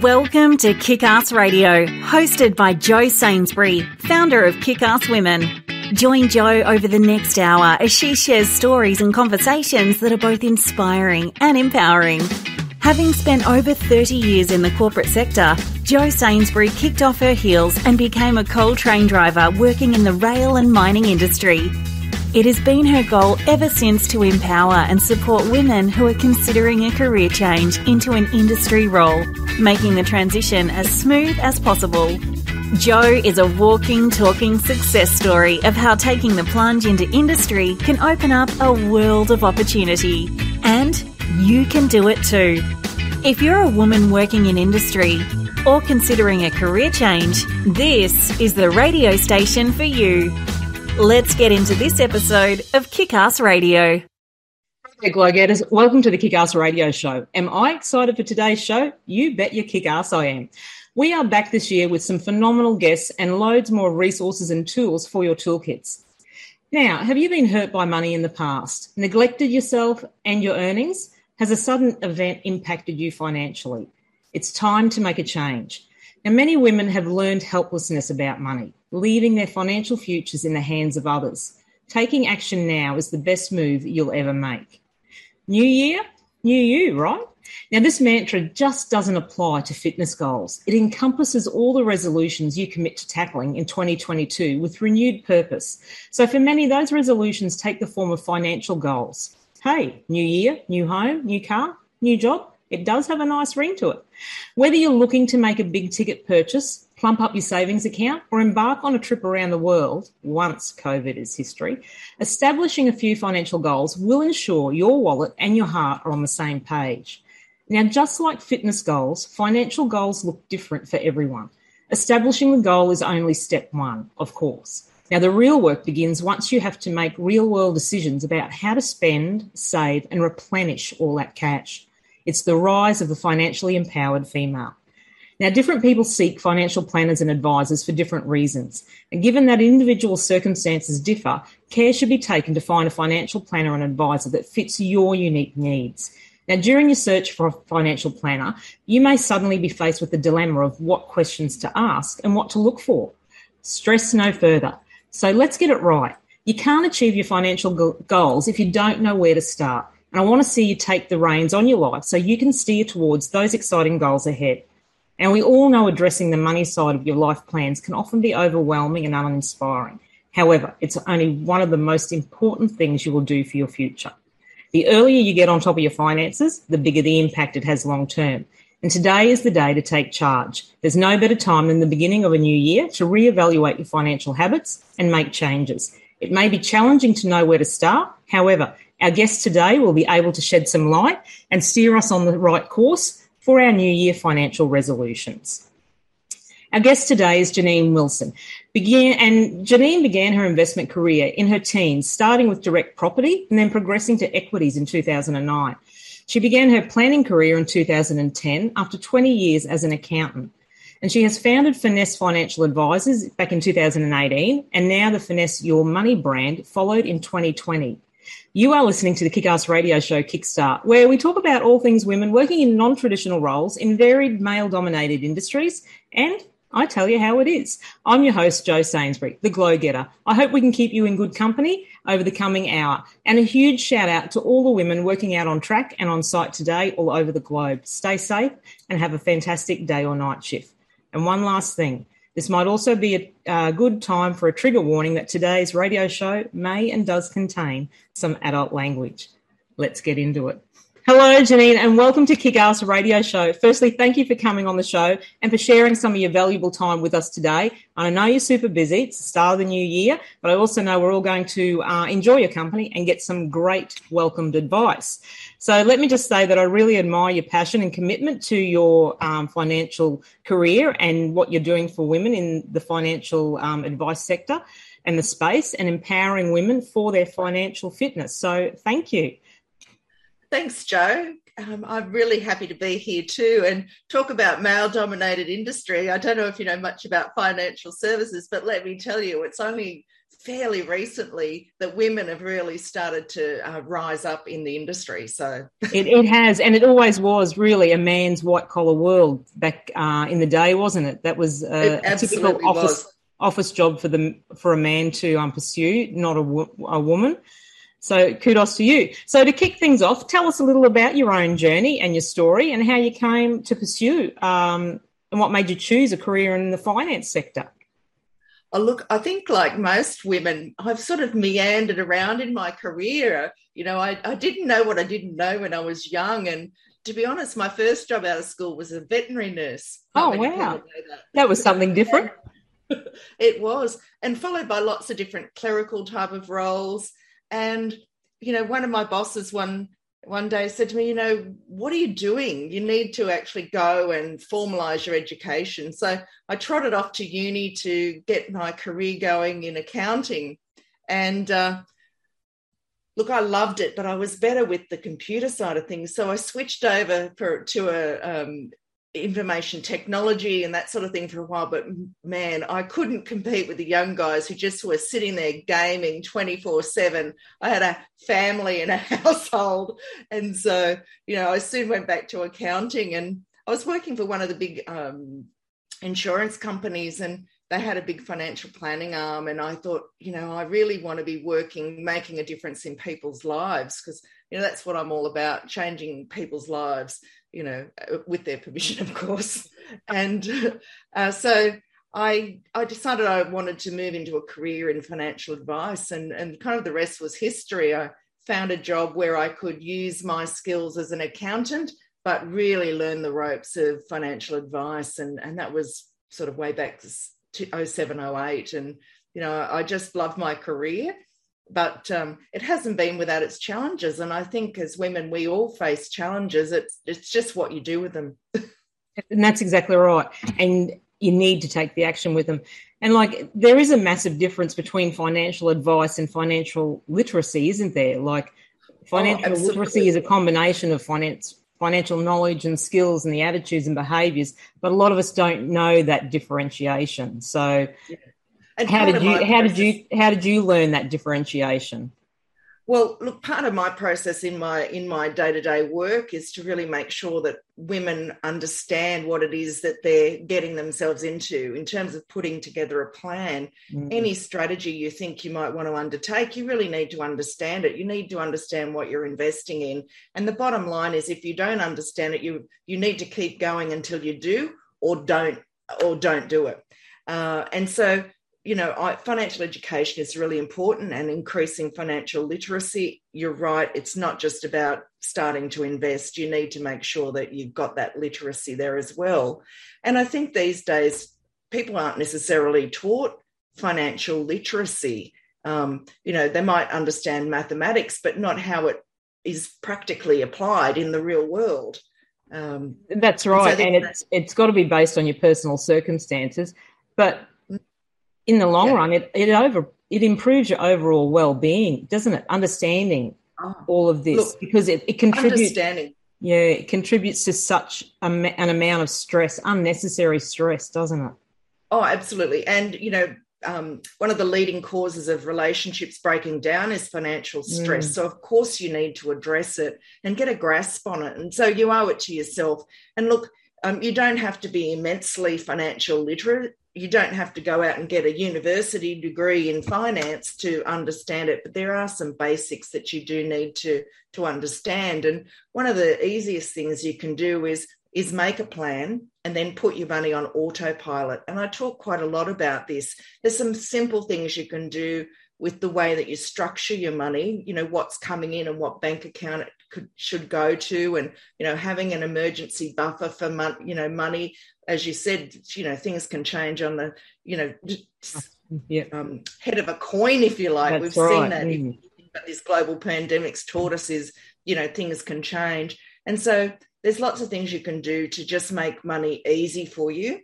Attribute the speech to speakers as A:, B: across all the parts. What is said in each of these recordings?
A: Welcome to Kick Ass Radio, hosted by Jo Sainsbury, founder of Kick Ass Women. Join Jo over the next hour as she shares stories and conversations that are both inspiring and empowering. Having spent over 30 years in the corporate sector, Jo Sainsbury kicked off her heels and became a coal train driver working in the rail and mining industry. It has been her goal ever since to empower and support women who are considering a career change into an industry role, making the transition as smooth as possible. Jo is a walking, talking success story of how taking the plunge into industry can open up a world of opportunity. And you can do it too. If you're a woman working in industry or considering a career change, this is the radio station for you. Let's get into this episode of Kick Ass Radio.
B: Hey, Glow Getters, welcome to the Kick Ass Radio Show. Am I excited for today's show? You bet your kick ass I am. We are back this year with some phenomenal guests and loads more resources and tools for your toolkits. Now, have you been hurt by money in the past, neglected yourself and your earnings? Has a sudden event impacted you financially? It's time to make a change. Now, many women have learned helplessness about money leaving their financial futures in the hands of others. Taking action now is the best move you'll ever make. New year, new you, right? Now, this mantra just doesn't apply to fitness goals. It encompasses all the resolutions you commit to tackling in 2022 with renewed purpose. So, for many, those resolutions take the form of financial goals. Hey, new year, new home, new car, new job. It does have a nice ring to it. Whether you're looking to make a big ticket purchase, plump up your savings account, or embark on a trip around the world once COVID is history, establishing a few financial goals will ensure your wallet and your heart are on the same page. Now, just like fitness goals, financial goals look different for everyone. Establishing the goal is only step one, of course. Now, the real work begins once you have to make real world decisions about how to spend, save, and replenish all that cash. It's the rise of the financially empowered female. Now, different people seek financial planners and advisors for different reasons. And given that individual circumstances differ, care should be taken to find a financial planner and advisor that fits your unique needs. Now, during your search for a financial planner, you may suddenly be faced with the dilemma of what questions to ask and what to look for. Stress no further. So let's get it right. You can't achieve your financial goals if you don't know where to start. And I want to see you take the reins on your life so you can steer towards those exciting goals ahead. And we all know addressing the money side of your life plans can often be overwhelming and uninspiring. However, it's only one of the most important things you will do for your future. The earlier you get on top of your finances, the bigger the impact it has long term. And today is the day to take charge. There's no better time than the beginning of a new year to reevaluate your financial habits and make changes. It may be challenging to know where to start. However, our guest today will be able to shed some light and steer us on the right course for our New Year financial resolutions. Our guest today is Genene Wilson. Began, and Genene began her investment career in her teens, starting with direct property and then progressing to equities in 2009. She began her planning career in 2010 after 20 years as an accountant. And she has founded Finesse Financial Advisors back in 2018, and now the Finesse Your Money brand followed in 2020. You are listening to the Kickass Radio Show Kickstart, where we talk about all things women working in non traditional roles in varied male dominated industries. And I tell you how it is. I'm your host, Jo Sainsbury, the Glow Getter. I hope we can keep you in good company over the coming hour. And a huge shout out to all the women working out on track and on site today all over the globe. Stay safe and have a fantastic day or night shift. And one last thing this might also be a, good time for a trigger warning that today's radio show may and does contain some adult language. Let's get into it. Hello, Genene, and welcome to Kick Ass Radio Show. Firstly, thank you for coming on the show and for sharing some of your valuable time with us today. I know you're super busy. It's the start of the new year, but I also know we're all going to uh, enjoy your company and get some great welcomed advice. So let me just say that I really admire your passion and commitment to your um, financial career and what you're doing for women in the financial um, advice sector and the space and empowering women for their financial fitness. So thank you.
C: Thanks, Jo. Um, I'm really happy to be here too and talk about male dominated industry. I don't know if you know much about financial services, but let me tell you, it's only fairly recently that women have really started to uh, rise up in the industry. So
B: it, it, has, and it always was really a man's white collar world back uh, in the day, wasn't it? That was a, a typical office was. office job for the for a man to um, pursue, not a, a woman. So kudos to you. So to kick things off, tell us a little about your own journey and your story and how you came to pursue um, and what made you choose a career in the finance sector.
C: Oh, look, I think like most women, I've sort of meandered around in my career. You know, I, I didn't know what I didn't know when I was young. And to be honest, my first job out of school was a veterinary nurse.
B: Oh, wow. That. that was something different.
C: it was. And followed by lots of different clerical type of roles. And, you know, one of my bosses one one day said to me, you know, what are you doing? You need to actually go and formalize your education. So I trotted off to uni to get my career going in accounting. And uh, look, I loved it, but I was better with the computer side of things. So I switched over for, to a um, information technology and that sort of thing for a while. But man, I couldn't compete with the young guys who just were sitting there gaming 24 7. I had a family and a household. And so, you know, I soon went back to accounting and I was working for one of the big um, insurance companies and they had a big financial planning arm. And I thought, you know, I really want to be working, making a difference in people's lives because, you know, that's what I'm all about changing people's lives you know, uh, with their permission, of course. And uh, so I I decided I wanted to move into a career in financial advice, and and kind of the rest was history. I found a job where I could use my skills as an accountant, but really learn the ropes of financial advice, and and that was sort of way back to 07, 08. and you know I just loved my career but um, it hasn't been without its challenges. And I think as women, we all face challenges. It's it's just what you do with them.
B: and that's exactly right. And you need to take the action with them. And like there is a massive difference between financial advice and financial literacy, isn't there? Like financial oh, literacy is a combination of finance financial knowledge and skills and the attitudes and behaviors, but a lot of us don't know that differentiation. So yeah how did you how process, did you how did you learn that differentiation?
C: Well, look, part of my process in my in my day to day work is to really make sure that women understand what it is that they're getting themselves into in terms of putting together a plan. Mm. Any strategy you think you might want to undertake, you really need to understand it. You need to understand what you're investing in. And the bottom line is, if you don't understand it, you you need to keep going until you do, or don't or don't do it. Uh, and so you know, I, financial education is really important and increasing financial literacy. You're right. It's not just about starting to invest. You need to make sure that you've got that literacy there as well. And I think these days, people aren't necessarily taught financial literacy. Um, you know, they might understand mathematics, but not how it is practically applied in the real world.
B: Um, That's right, and, so and it's it's got to be based on your personal circumstances. But in the long yeah. run, it, it over it improves your overall well being, doesn't it? Understanding oh. all of this Look, because it, it contributes. Yeah, it contributes to such a, an amount of stress, unnecessary stress, doesn't it?
C: Oh, absolutely. And you know, um, one of the leading causes of relationships breaking down is financial stress. Mm. So, of course, you need to address it and get a grasp on it. And so, you owe it to yourself. And look, um, you don't have to be immensely financial literate. You don't have to go out and get a university degree in finance to understand it but there are some basics that you do need to to understand. And one of the easiest things you can do is is make a plan and then put your money on autopilot. And i talk quite a lot about this. There's some simple things you can do with the way that you structure your money you know what's coming in and what bank account it could should go to and you know having an emergency buffer for money you know money as you said you know things can change on the you know yeah. um, head of a coin if you like That's we've right. seen that mm. but this global pandemic's taught us is you know things can change and so there's lots of things you can do to just make money easy for you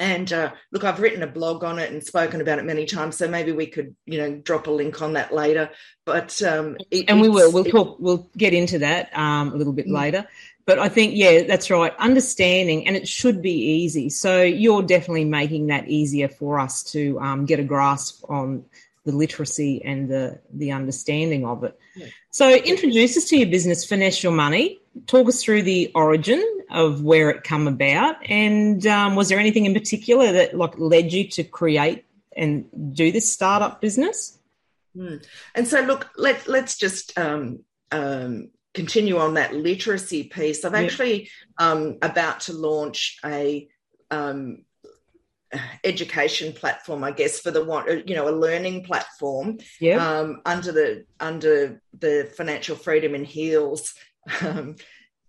C: and uh, look, I've written a blog on it and spoken about it many times. So maybe we could, you know, drop a link on that later. But um,
B: it, and we will. We'll talk. We'll get into that um, a little bit mm. later. But I think, yeah, that's right. Understanding, and it should be easy. So you're definitely making that easier for us to um, get a grasp on the literacy and the the understanding of it. Yeah. So, introduce us to your business, Finesse Your Money. Talk us through the origin of where it come about, and um, was there anything in particular that like led you to create and do this startup business?
C: Mm. And so, look, let let's just um, um, continue on that literacy piece. I'm actually um, about to launch a um, education platform, I guess, for the one, you know, a learning platform.
B: Yeah.
C: Um, under the under the Financial Freedom in Heels um,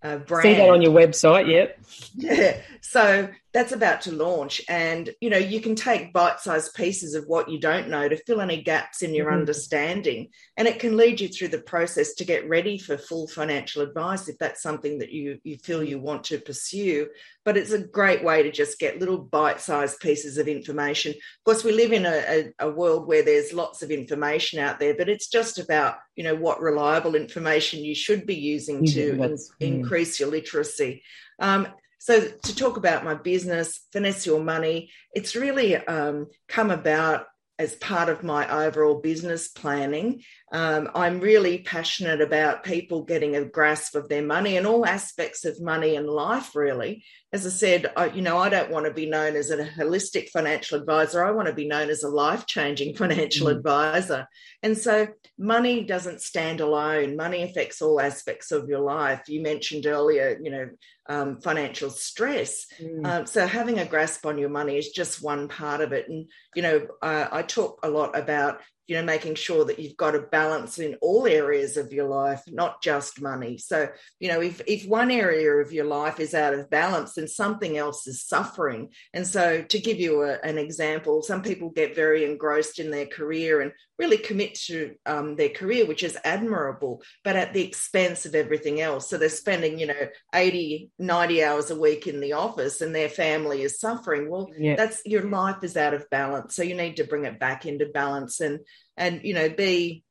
C: uh, brand.
B: See that on your website. Yep.
C: Yeah. So that's about to launch. And you know you can take bite-sized pieces of what you don't know to fill any gaps in your mm-hmm. understanding. And it can lead you through the process to get ready for full financial advice if that's something that you you feel you want to pursue. But it's a great way to just get little bite-sized pieces of information. Of course we live in a, a, a world where there's lots of information out there but it's just about you know what reliable information you should be using to in, increase your literacy. Um, so to talk about my business, finesse your money, it's really um, come about as part of my overall business planning. Um, I'm really passionate about people getting a grasp of their money and all aspects of money and life, really. As I said, I, you know, I don't want to be known as a holistic financial advisor. I want to be known as a life changing financial mm. advisor. And so money doesn't stand alone. Money affects all aspects of your life. You mentioned earlier, you know, um, financial stress. Mm. Um, so having a grasp on your money is just one part of it. And you know, uh, I talk a lot about you know making sure that you've got a balance in all areas of your life not just money. So you know if if one area of your life is out of balance then something else is suffering. And so to give you a, an example some people get very engrossed in their career and really commit to um, their career which is admirable but at the expense of everything else. So they're spending you know 80 90 hours a week in the office and their family is suffering. Well yeah. that's your life is out of balance so you need to bring it back into balance and and you know be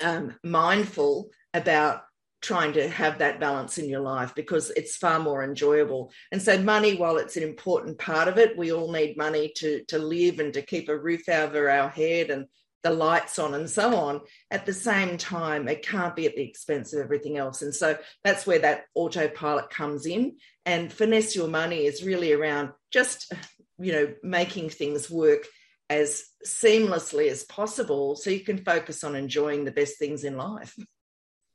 C: um, mindful about trying to have that balance in your life because it's far more enjoyable. And so money while it's an important part of it we all need money to to live and to keep a roof over our head and the lights on and so on at the same time it can't be at the expense of everything else and so that's where that autopilot comes in and finesse your money is really around just you know making things work as seamlessly as possible so you can focus on enjoying the best things in life.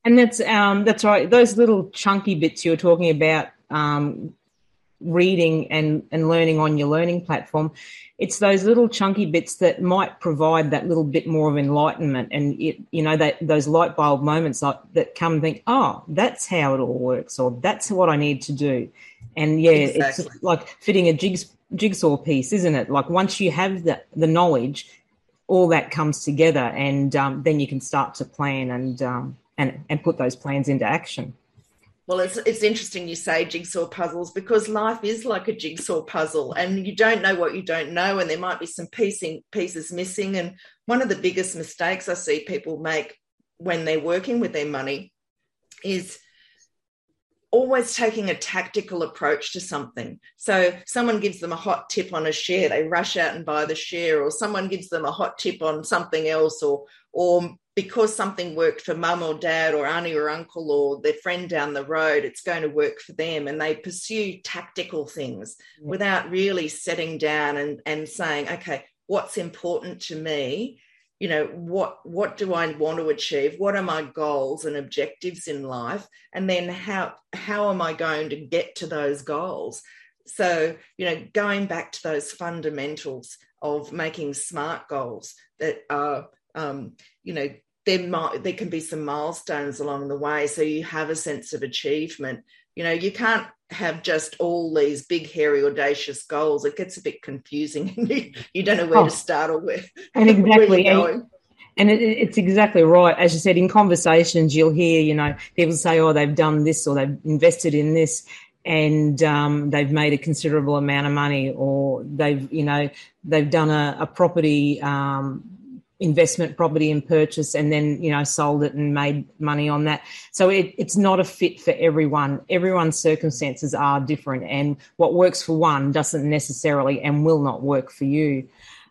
B: And that's um, that's right. Those little chunky bits you're talking about, um, reading and and learning on your learning platform. It's those little chunky bits that might provide that little bit more of enlightenment, and it, you know that those light bulb moments like, that come and think, oh, that's how it all works, or that's what I need to do. And yeah, exactly. it's like fitting a jigs jigsaw piece, isn't it? Like once you have the, the knowledge, all that comes together, and um, then you can start to plan and um, and and put those plans into action.
C: Well, it's it's interesting you say jigsaw puzzles because life is like a jigsaw puzzle, and you don't know what you don't know, and there might be some piecing pieces missing. And one of the biggest mistakes I see people make when they're working with their money is always taking a tactical approach to something. So someone gives them a hot tip on a share, they rush out and buy the share, or someone gives them a hot tip on something else, or or because something worked for mum or dad or auntie or uncle or their friend down the road, it's going to work for them. And they pursue tactical things yeah. without really setting down and, and saying, okay, what's important to me? you know what what do i want to achieve what are my goals and objectives in life and then how how am i going to get to those goals so you know going back to those fundamentals of making smart goals that are um, you know there might there can be some milestones along the way so you have a sense of achievement. You know you can't have just all these big hairy audacious goals. It gets a bit confusing. You don't know where oh, to start or where
B: and exactly and, and it, it's exactly right. As you said in conversations you'll hear you know people say oh they've done this or they've invested in this and um, they've made a considerable amount of money or they've you know they've done a, a property um, investment property and purchase and then you know sold it and made money on that so it, it's not a fit for everyone everyone's circumstances are different and what works for one doesn't necessarily and will not work for you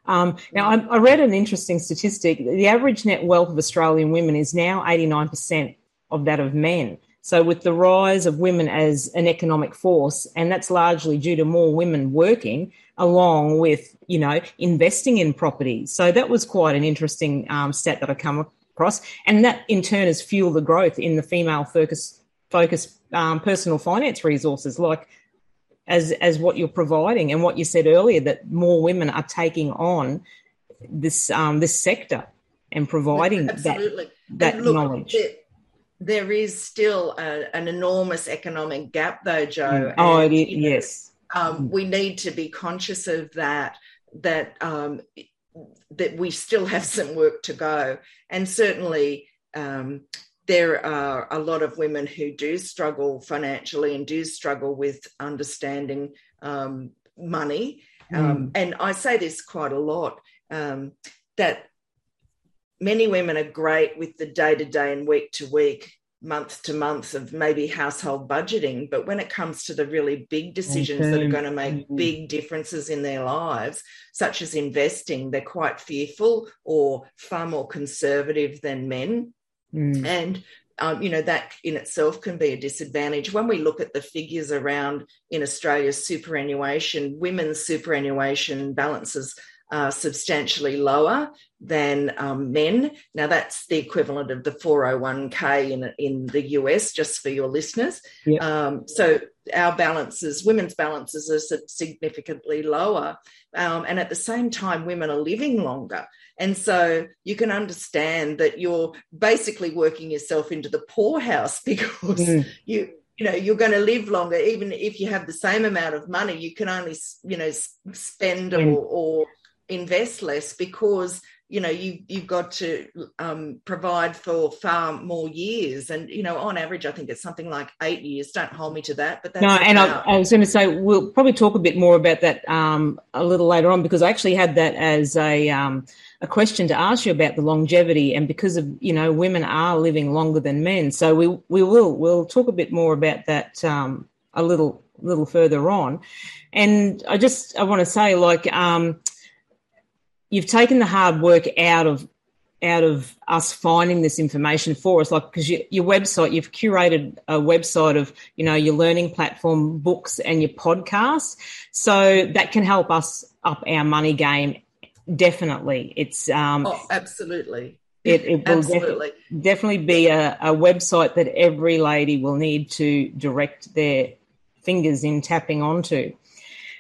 B: Um, now, I, I, read an interesting statistic. The average net wealth of Australian women is now 89% of that of men. So, with the rise of women as an economic force, and that's largely due to more women working, along with you know investing in property. So that was quite an interesting um, stat that I come across, and that in turn has fueled the growth in the female focus focus um, personal finance resources, like as as what you're providing and what you said earlier that more women are taking on this um, this sector and providing Absolutely. that that look, knowledge
C: there is still a, an enormous economic gap, though, Jo.
B: Mm. Oh, it, know, yes.
C: Um, we need to be conscious of that. That um, that we still have some work to go, and certainly um, there are a lot of women who do struggle financially and do struggle with understanding um, money. Mm. and I say this quite a lot um, that many women are great with the day to day and week to week, month to month of maybe household budgeting. But when it comes to the really big decisions okay. that are going to make mm-hmm. big differences in their lives, such as investing, they're quite fearful or far more conservative than men. Mm. And um, you know that in itself can be a disadvantage when we look at the figures around in australia's superannuation women's superannuation balances uh, substantially lower than um, men. Now, that's the equivalent of the 401k in, in the US, just for your listeners. Yep. Um, so, our balances, women's balances, are significantly lower. Um, and at the same time, women are living longer. And so you can understand that you're basically working yourself into the poorhouse because mm. you you know you're going to live longer even if you have the same amount of money you can only you know spend or, or invest less because you know you you've got to um, provide for far more years. And you know on average i think it's something like eight years. Don't hold me to that but that's
B: no and I, I, was going to say we'll probably talk a bit more about that um, a little later on because i actually had that as a um, a question to ask you about the longevity and because of you know women are living longer than men. So we we will we'll talk a bit more about that um, a little little further on. And i just i want to say like um, you've taken the hard work out of out of us finding this information for us like because you, your website you've curated a website of you know your learning platform books and your podcasts so that can help us up our money game definitely it's um
C: oh, absolutely
B: it, it will absolutely. Def- definitely be a, a website that every lady will need to direct their fingers in tapping onto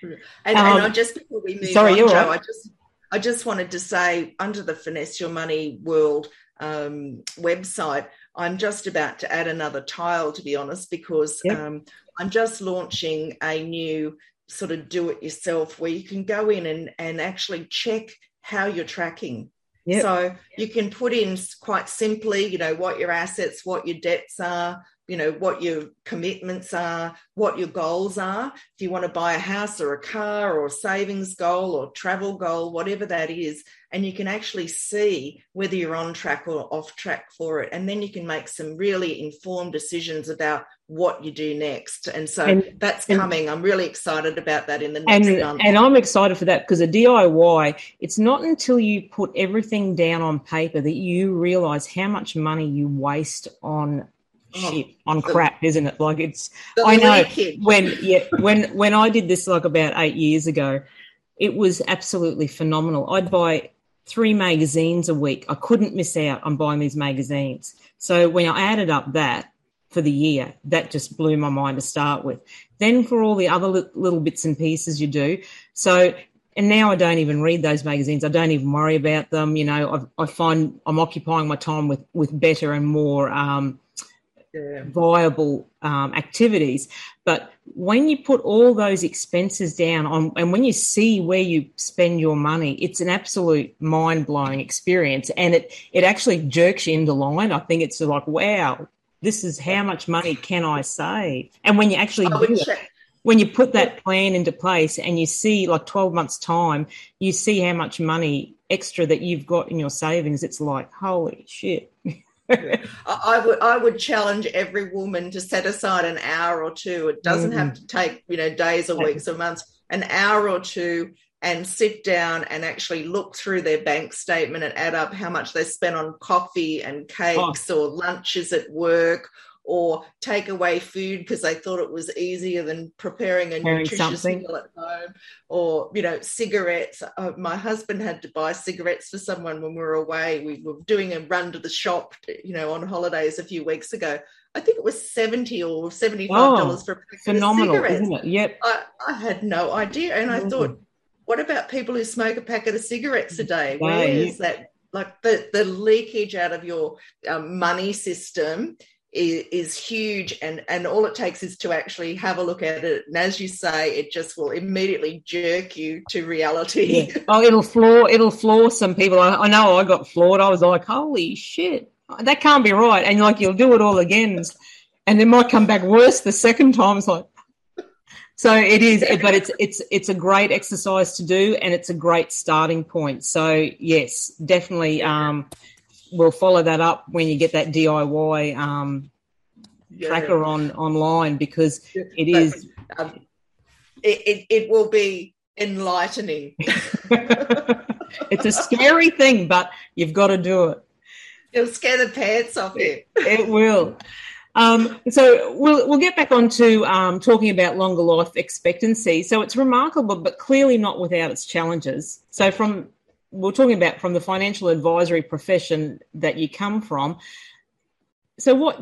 C: and, um, and I just before we move sorry, on, Jo, right. I just I just wanted to say, under the Finesse Your Money World um, website, I'm just about to add another tile, to be honest, because yep. um, I'm just launching a new sort of do it yourself where you can go in and, and actually check how you're tracking. Yep. So you can put in quite simply, you know, what your assets, what your debts are, you know what your commitments are what your goals are. If you want to buy a house or a car or a savings goal or travel goal whatever that is and you can actually see whether you're on track or off track for it. And then you can make some really informed decisions about what you do next. And so and, that's and, coming. I'm really excited about that in the next
B: and,
C: month.
B: and i'm excited for that because a diy it's not until you put everything down on paper that you realize how much money you waste on shit on crap, isn't it? Like it's I know when yeah when when I did this like about eight years ago, it was absolutely phenomenal. I'd buy three magazines a week. I couldn't miss out on buying these magazines. So when I added up that for the year, that just blew my mind to start with. Then for all the other little bits and pieces you do. So and now I don't even read those magazines. I don't even worry about them. You know, I, I find I'm occupying my time with with better and more um, yeah. viable um, activities. But when you put all those expenses down on, and when you see where you spend your money, it's an absolute mind blowing experience, and it it actually jerks you into line. I think it's like, wow, this is how much money can I save? And when you actually do it, when you put that plan into place, and you see like twelve months time, you see how much money extra that you've got in your savings. It's like, holy shit.
C: I would I would challenge every woman to set aside an hour or two. It doesn't mm-hmm. have to take you know days or weeks or months. An hour or two and sit down and actually look through their bank statement and add up how much they spent on coffee and cakes oh. or lunches at work or take away food because they thought it was easier than preparing a Preparing nutritious something. meal at home or you know cigarettes uh, my husband had to buy cigarettes for someone when we were away we were doing a run to the shop you know on holidays a few weeks ago I think it was 70 or 75 dollars oh, for a pack phenomenal, of cigarettes. isn't it? Yep. I, I, had no idea. And I mm. thought, what about people who smoke a packet of cigarettes a day? Where is that? Like the, the leakage out of your um, money system is, is, huge and and all it takes is to actually have a look at it and as you say it just will immediately jerk you to reality.
B: Yeah. oh it'll floor it'll floor some people. I, I, know i got floored. I was like holy shit. That can't be right. And like you'll do it all again and it might come back worse the second time. It's like so it is but it's it's it's a great exercise to do and it's a great starting point. So yes definitely um we'll follow that up when you get that DIY um, yeah. tracker on online because it is. Um,
C: it, it, it will be enlightening.
B: it's a scary thing, but you've got to do it.
C: It'll scare the pants off you.
B: It will. Um, so we'll we'll get back on to um, talking about longer life expectancy. So it's remarkable, but clearly not without its challenges. So from we're talking about from the financial advisory profession that you come from. So, what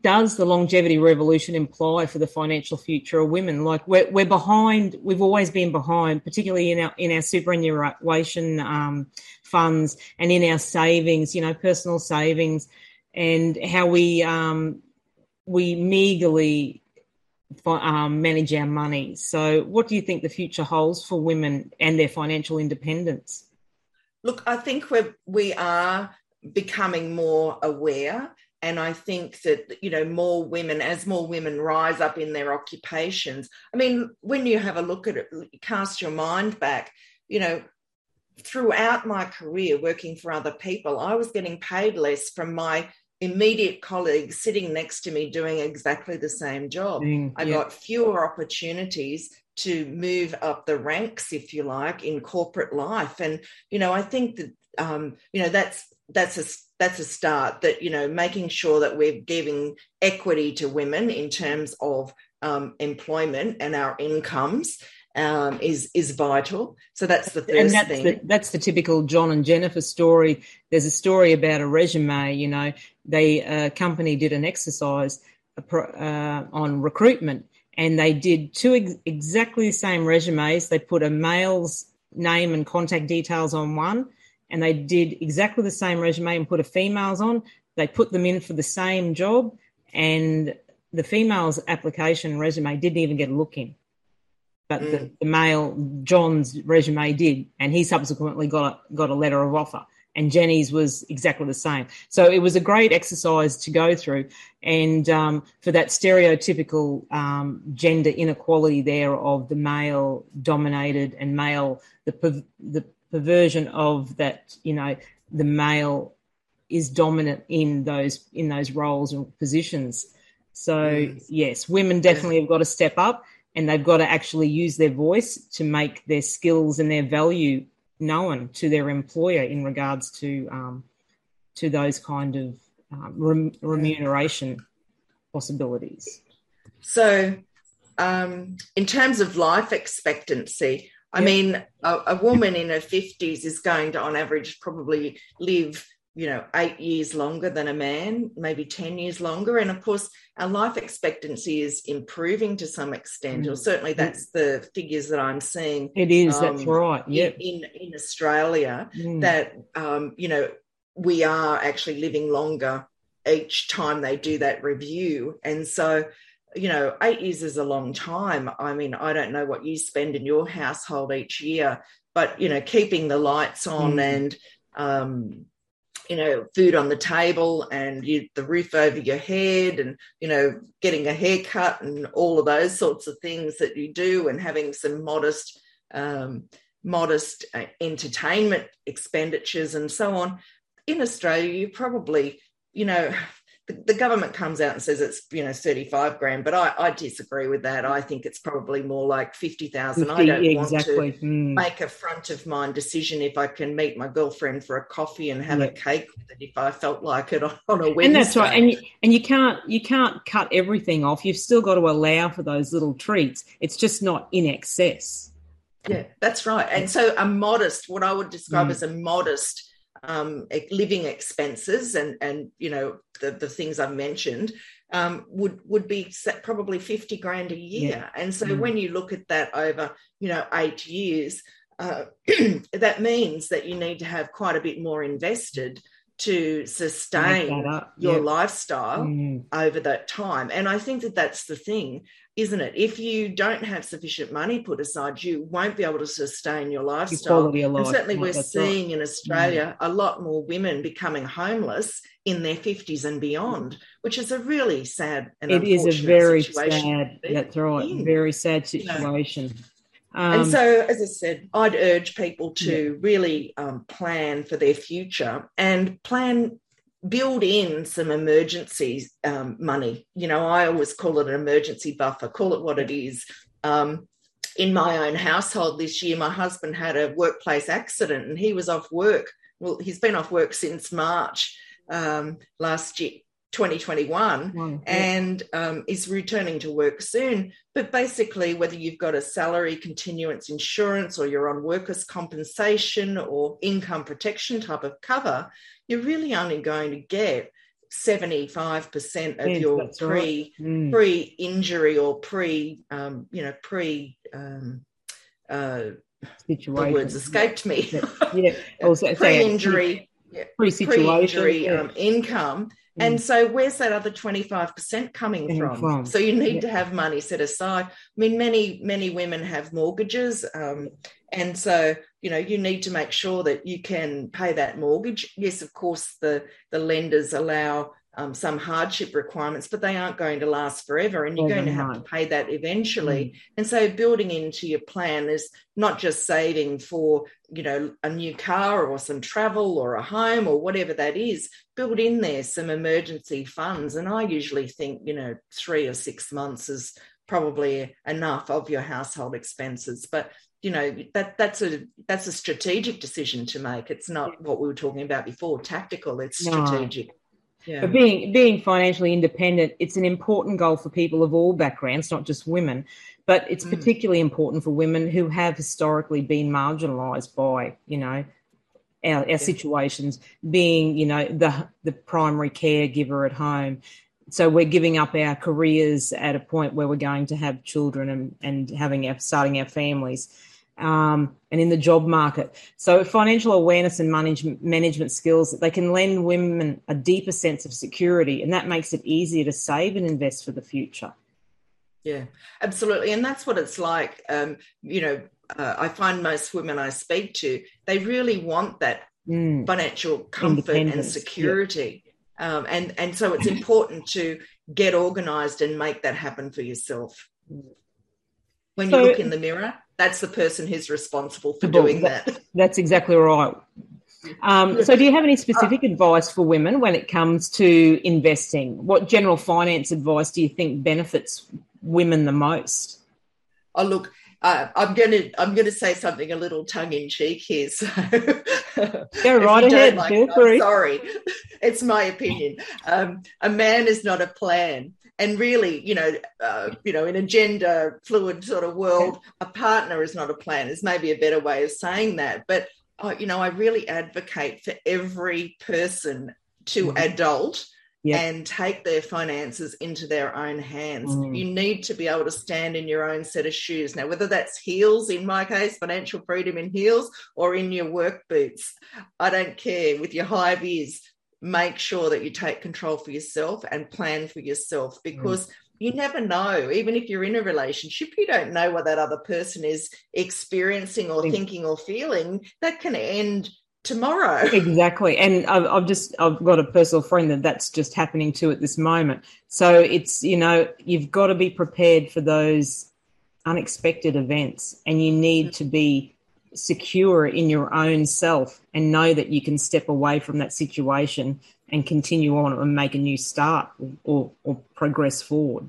B: does the longevity revolution imply for the financial future of women? Like we're, we're behind. We've always been behind, particularly in our in our superannuation um, funds and in our savings. You know, personal savings, and how we um, we meagerly um, manage our money. So, what do you think the future holds for women and their financial independence?
C: Look, I think we're, we are becoming more aware. And I think that, you know, more women, as more women rise up in their occupations, I mean, when you have a look at it, cast your mind back, you know, throughout my career working for other people, I was getting paid less from my immediate colleagues sitting next to me doing exactly the same job. Mm, I got fewer opportunities to move up the ranks, if you like, in corporate life. And you know, I think that um, you know that's that's a that's a start. That you know, making sure that we're giving equity to women in terms of um, employment and our incomes. Um, is is vital. So that's the first
B: and that's
C: thing.
B: The, that's the typical John and Jennifer story. There's a story about a resume. You know, they a company did an exercise uh, on recruitment, and they did two ex- exactly the same resumes. They put a male's name and contact details on one, and they did exactly the same resume and put a female's on. They put them in for the same job, and the female's application resume didn't even get a look in. But mm. the, the, male, John's resume did, and he subsequently got a, got a letter of offer and Jenny's was exactly the same. So it was a great exercise to go through, and um, for that stereotypical um, gender inequality there of the male dominated and male the per- the perversion of that you know the male is dominant in those in those roles and positions. So yes, yes women definitely have got to step up and they've got to actually use their voice to make their skills and their value known to their employer in regards to um, to those kind of um, rem- remuneration possibilities.
C: So, um, in terms of life expectancy, I mean, a, a, woman in her 50s is going to, on average, probably live you know, eight years longer than a man, maybe 10 years longer. And of course, our life expectancy is improving to some extent, mm. or certainly that's the figures that I'm seeing.
B: It is, um, that's right. Yeah.
C: In, in, in Australia, mm. that, um, you know, we are actually living longer each time they do that review. And so, you know, eight years is a long time. I mean, I don't know what you spend in your household each year, but, you know, keeping the lights on mm. and, um, you know food on the table and you, the roof over your head and you know getting a haircut and all of those sorts of things that you do and having some modest um, modest uh, entertainment expenditures and so on. In australia you probably you know the, the, government comes out and says it's you know 35 grand, but I, I disagree with that. I think it's probably more like 50,000. I don't exactly. want to mm. make a front of mind decision if I can meet my girlfriend for a coffee and have yeah. a cake with it if I felt like it on, on a Wednesday.
B: And that's right. And you, and you can't you can't cut everything off. You've still got to allow for those little treats. It's just not in excess.
C: Yeah, that's right. And so a modest, what I would describe mm. as a modest um, living expenses and and you know the, the things I've mentioned um, would would be probably 50 grand a year. Yeah. And so mm. when you look at that over, you know, eight years, uh, that means that you need to have quite a bit more invested to sustain your lifestyle mm. over that time. And I think that that's the thing, isn't it? If you don't have sufficient money put aside, you won't be able to sustain your lifestyle. Your and certainly, we're seeing right. in Australia mm. a lot more women becoming homeless in their 50s and beyond, which is a really sad and it is a very sad.
B: That's right, in. very sad situation. You know,
C: um, and so, as I said, I'd urge people to yeah. really um, plan for their future and plan, build in some emergency um, money. You know, I always call it an emergency buffer, call it what it is. Um, in my own household this year, my husband had a workplace accident and he was off work. Well, he's been off work since March um, last year, 2021 and um, is returning to work soon. But basically, whether you've got a salary continuance insurance or you're on workers' compensation or income protection type of cover, you're really only going to get 75% of yes, your pre right. mm. pre injury or pre um, you know pre um, uh, situation. The words escaped me. Yeah, yeah. pre injury, pre injury um, income and mm. so, where's that other 25% coming from? from? So, you need yeah. to have money set aside. I mean, many, many women have mortgages. Um, and so, you know, you need to make sure that you can pay that mortgage. Yes, of course, the, the lenders allow um, some hardship requirements, but they aren't going to last forever, and you're going to have to pay that eventually. Mm. And so, building into your plan is not just saving for you know a new car or some travel or a home or whatever that is. Build in there some emergency funds, and I usually think you know three or six months is probably enough of your household expenses, but you know that that's a that's a strategic decision to make it's not what we were talking about before tactical it's strategic no. Yeah.
B: But being being financially independent, it's an important goal for people of all backgrounds, not just women. But it's mm. particularly important for women who have historically been marginalised by, you know, our, our yeah. situations, being, you know, the the primary caregiver at home. So we're giving up our careers at a point where we're going to have children and, and having our starting our families um, and in the job market. So, financial awareness and management, management skills they can lend women a deeper sense of security, and that makes it easier to save and invest for the future.
C: Yeah, absolutely, and that's what it's like. Um, you know, uh, I find most women I speak to they really want that mm. financial comfort and security. Yeah. Um, and and so it's important to get organized and make that happen for yourself. When so, you look in the mirror, that's the person who's responsible for doing that.
B: That's exactly right. Um, so, do you have any specific uh, advice for women when it comes to investing? What general finance advice do you think benefits women the most?
C: Oh, look, uh, I'm going to I'm going to say something a little tongue in cheek here. So,
B: go right ahead. Like,
C: sorry, it's my opinion. Um, a man is not a plan and really you know uh, you know in a gender fluid sort of world a partner is not a plan is maybe a better way of saying that but uh, you know i really advocate for every person to mm-hmm. adult Yep. and take their finances into their own hands. Mm. You need to be able to stand in your own set of shoes. Now, whether that's heels, in my case, financial freedom in heels, or in your work boots, I don't care. With your high vis, make sure that you take control for yourself and plan for yourself because mm. you never know. Even if you're in a relationship you don't know what that other person is experiencing or thinking or feeling. That can end tomorrow.
B: Exactly. And I've, I've, just i've got a personal friend that that's just happening to at this moment. So it's you know you've got to be prepared for those unexpected events and you need mm. to be secure in your own self and know that you can step away from that situation and continue on and make a new start or, or progress forward.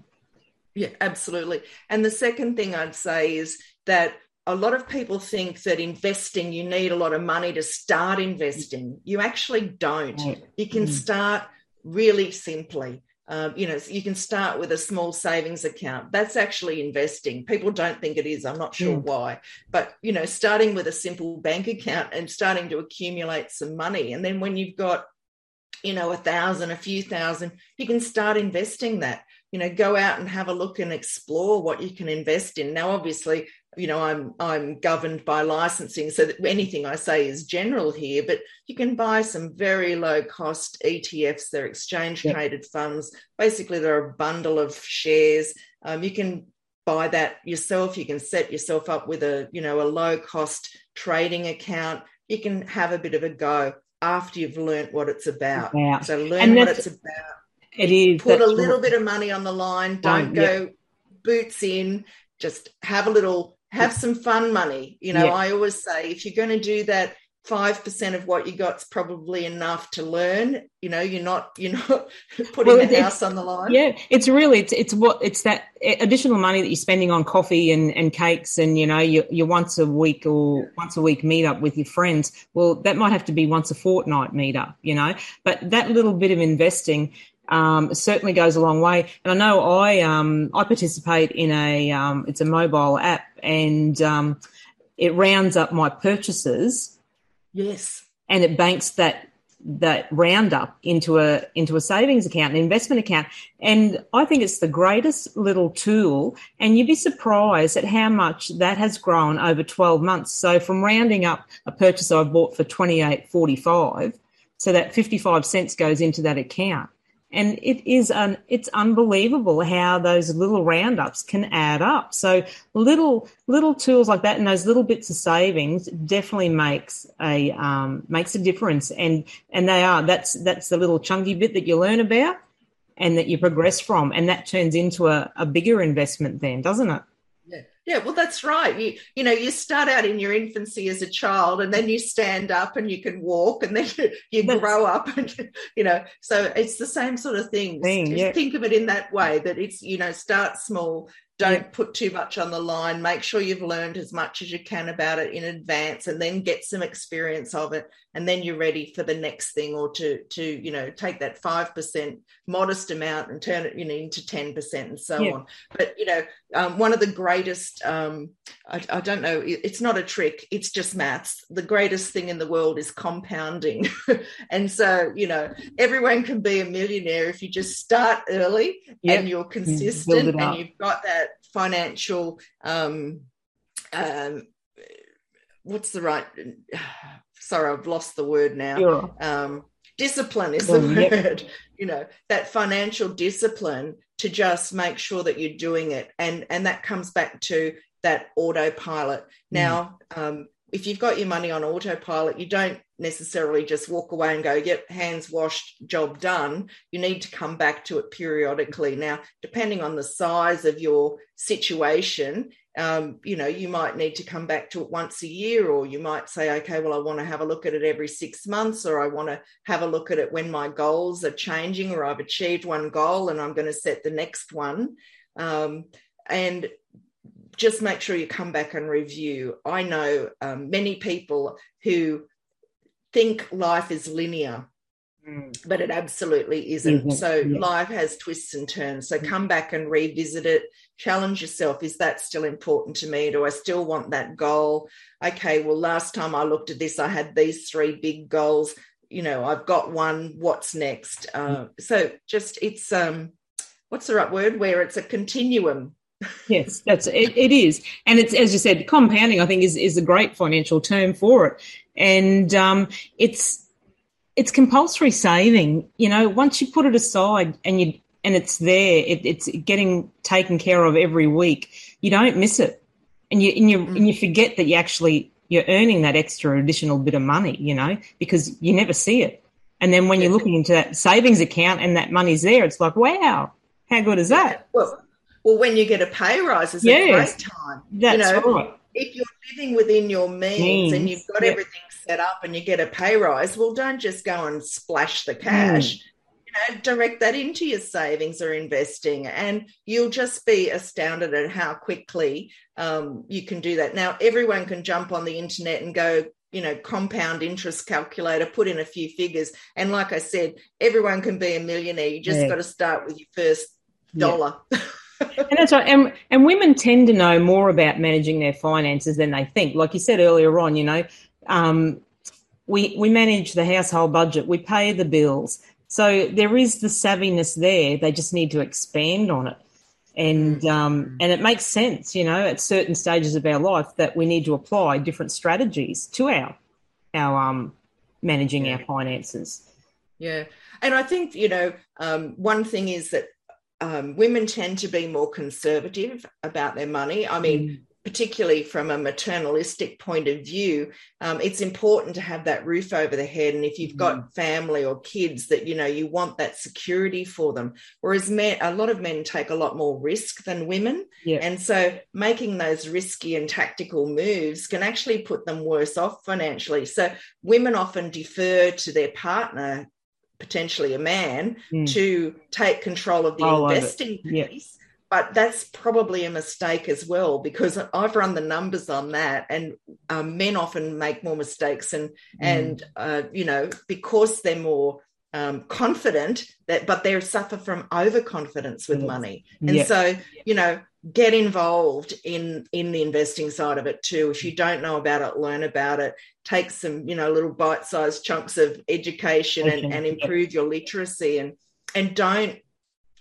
C: Yeah, absolutely. And the second thing I'd say is that a lot of people think that investing, you need a lot of money to start investing. You actually don't. You can mm. start really simply. Um, you know, you can start with a small savings account. That's actually investing. People don't think it is. I'm not sure mm. why. But, you know, starting with a simple bank account and starting to accumulate some money. And then when you've got, you know, a thousand, a few thousand, you can start investing that you know go out and have a look and explore what you can invest in. Now obviously you know i'm i'm governed by licensing so that anything i say is general here but you can buy some very low cost etfs they're exchange traded yep. funds. Basically they're a bundle of shares. Um, you can buy that yourself. You can set yourself up with a you know a low cost trading account. You can have a bit of a go after you've learnt what it's about. Yeah. so learn what it's about
B: it is.
C: Put a little bit of money on the line. Don't go yeah. boots in. Just have a little, have some fun money. You know, yeah. I always say if you're going to do that, five percent of what you got's probably enough to learn. You know, you're not you're not putting well, the house on the line.
B: Yeah, it's really it's it's what it's that additional money that you're spending on coffee and, and cakes and you know your your once a week or yeah. once a week meet up with your friends. Well, that might have to be once a fortnight meet up. You know, but that little bit of investing um, certainly goes a long way. And I know I um, I participate in a um, it's a mobile app and um, it rounds up my purchases.
C: Yes,
B: and it banks that that roundup into a into a savings account, an investment account, and I think it's the greatest little tool. And you'd be surprised at how much that has grown over twelve months. So from rounding up a purchase I bought for twenty eight forty five, so that fifty five cents goes into that account and it is un, it's unbelievable how those little roundups can add up. So little little tools like that and those little bits of savings definitely makes a um, makes a difference. And and they are that's that's the little chunky bit that you learn about and that you progress from, and that turns into a, a bigger investment then, doesn't it?
C: Yeah, well, that's right. You you know, you start out in your infancy as a child, and then you stand up and you can walk, and then you, you grow up, and you know. So it's the same sort of thing. thing yeah. Think of it in that way. That it's you know, start small, don't yeah. put too much on the line make sure you've learned as much as you can about it in advance and then get some experience of it and then you're ready for the next thing or to to you know take that 5% modest amount and turn it you know into 10% and so yeah. on but you know um, one of the greatest um, I, I, don't know it's not a trick it's just maths the greatest thing in the world is compounding and so you know everyone can be a millionaire if you just start early yep. and you're consistent and you've got that financial um, um, what's the right sorry i've lost the word now
B: sure.
C: um, discipline is the word yep. You know that financial discipline to just make sure that you're doing it and and that comes back to that autopilot mm. now um, if you've got your money on autopilot, you don't necessarily just walk away and go, yep, hands washed, job done. You need to come back to it periodically. Now, depending on the size of your situation, um, you know, you might need to come back to it once a year, or you might say, okay, well, I want to have a look at it every six months, or I want to have a look at it when my goals are changing, or I've achieved one goal and I'm going to set the next one. Um, and just make sure you come back and review. I know um, many people who think life is linear, mm. but it absolutely isn't. Mm-hmm. So yeah. life has twists and turns. So mm. come back and revisit it. Challenge yourself. Is that still important to me? Do I still want that goal? Okay, well, last time I looked at this, I had these three big goals. You know, I've got one. What's next? Uh, so just it's um, what's the right word? Where it's a continuum
B: yes, that's it, it is, and it's as you said, compounding. I think is is a great financial term for it, and um, it's it's compulsory saving. You know, once you put it aside and you and it's there, it, it's getting taken care of every week. You don't miss it, and you and you mm. and you forget that you actually you're earning that extra additional bit of money. You know, because you never see it, and then when you're looking into that savings account and that money's there, it's like, wow, how good is that?
C: Well, well, when you get a pay rise, it's yes, a great time.
B: That's you know, right.
C: If you're living within your means, means. and you've got yep. everything set up and you get a pay rise, well, don't just go and splash the cash. Mm. You know, direct that into your savings or investing, and you'll just be astounded at how quickly um, you can do that. Now, everyone can jump on the internet and go, you know, compound interest calculator, put in a few figures, and like I said, everyone can be a millionaire. You just yeah. got to start with your first dollar. Yeah.
B: and that's right. And, and women tend to know more about managing their finances than they think. Like you said earlier on, you know, um, we we manage the household budget, we pay the bills. So there is the savviness there. They just need to expand on it, and mm. um, and it makes sense, you know, at certain stages of our life that we need to apply different strategies to our our um, managing yeah. our finances.
C: Yeah, and I think you know um, one thing is that um, women tend to be more conservative about their money. I mean, mm. Particularly from a maternalistic point of view, um, it's important to have that roof over the head. And if you've got mm. family or kids, that you know you want that security for them. Whereas men, a lot of men take a lot more risk than women, yeah. and so making those risky and tactical moves can actually put them worse off financially. So women often defer to their partner potentially a man mm. to take control of the oh, investing piece. But that's probably a mistake as well because I've run the numbers on that, and um, men often make more mistakes, and mm. and uh, you know because they're more um, confident that, but they suffer from overconfidence with money, and so you know get involved in in the investing side of it too. If you don't know about it learn about it. Take some you know little bite-sized chunks of education and, and improve your literacy and and don't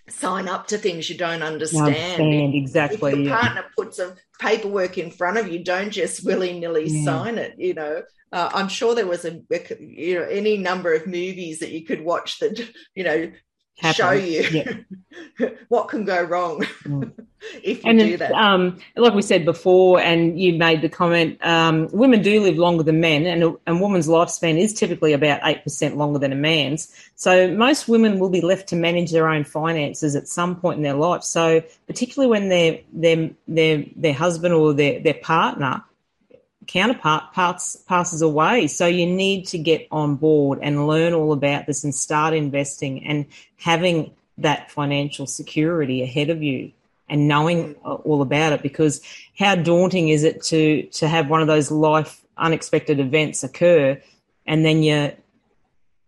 C: sign up to things you don't understand,
B: understand exactly
C: if your yeah. partner puts a paperwork in front of you don't just willy-nilly yeah. sign it you know uh, i'm sure there was a you know any number of movies that you could watch that you know Happen. show you yeah. what can go wrong mm. if you
B: and
C: do that.
B: Um, like we said before, and you made the comment, um, women do live longer than men, and a, a woman's lifespan is typically about eight percent longer than a man's. So most women will be left to manage their own finances at some point in their life. So particularly when their their their their husband or their their partner counterpart parts, passes away. So you need to get on board and learn all about this and start investing and having that financial security ahead of you and knowing all about it because how daunting is it to to have one of those life unexpected events occur and then you're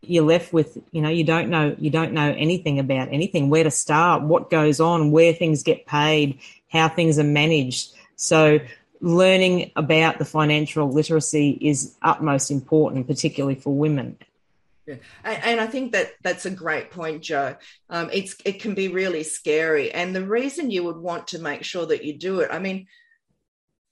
B: you're left with you know you don't know you don't know anything about anything where to start what goes on where things get paid how things are managed so learning about the financial literacy is utmost important, particularly for women.
C: Yeah. And I think that that's a great point, Jo. Um, it's it can be really scary, and the reason you would want to make sure that you do it. I mean,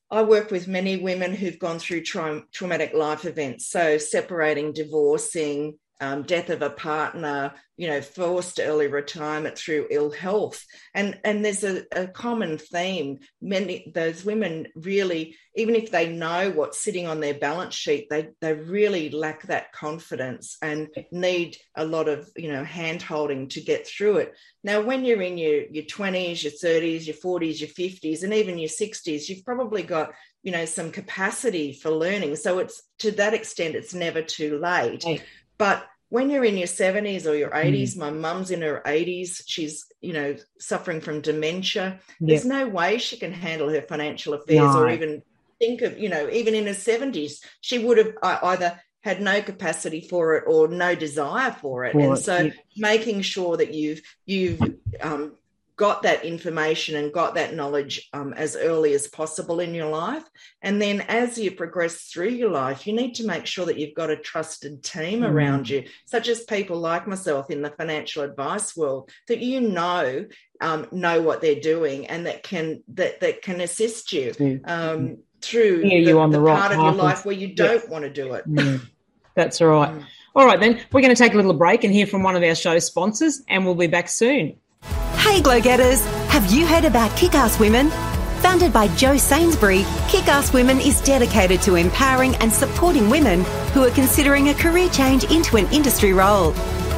C: I work with many women who've gone through tra- traumatic life events, so separating, divorcing, um, death of a partner, you know, forced early retirement through ill health, and and there's a, a, common theme. Many those women really, even if they know what's sitting on their balance sheet, they they really lack that confidence and need a lot of you know hand holding to get through it. Now, when you're in your your 20s, your 30s, your 40s, your 50s, and even your 60s, you've probably got you know some capacity for learning. So it's to that extent, it's never too late. But when you're in your 70s or your 80s, mm. my mum's in her 80s, she's, you know, suffering from dementia. Yep. There's no way she can handle her financial affairs no. or even think of, you know, even in her 70s, she would have either had no capacity for it or no desire for it. For and it. so making sure that you've you've um, got that information and got that knowledge um, as early as possible in your life. And then as you progress through your life, you need to make sure that you've got a trusted team mm. around you, such as people like myself in the financial advice world, that you know um, know what they're doing and that can that that can assist you um, through the, you on the, the right part of your life where you don't want to do it.
B: Mm. That's all right. Mm. All right, then we're going to take a little break and hear from one of our show sponsors, and we'll be back soon.
D: Hey, Glow Getters! Have you heard about Kick Ass Women? Founded by Jo Sainsbury, Kick Ass Women is dedicated to empowering and supporting women who are considering a career change into an industry role.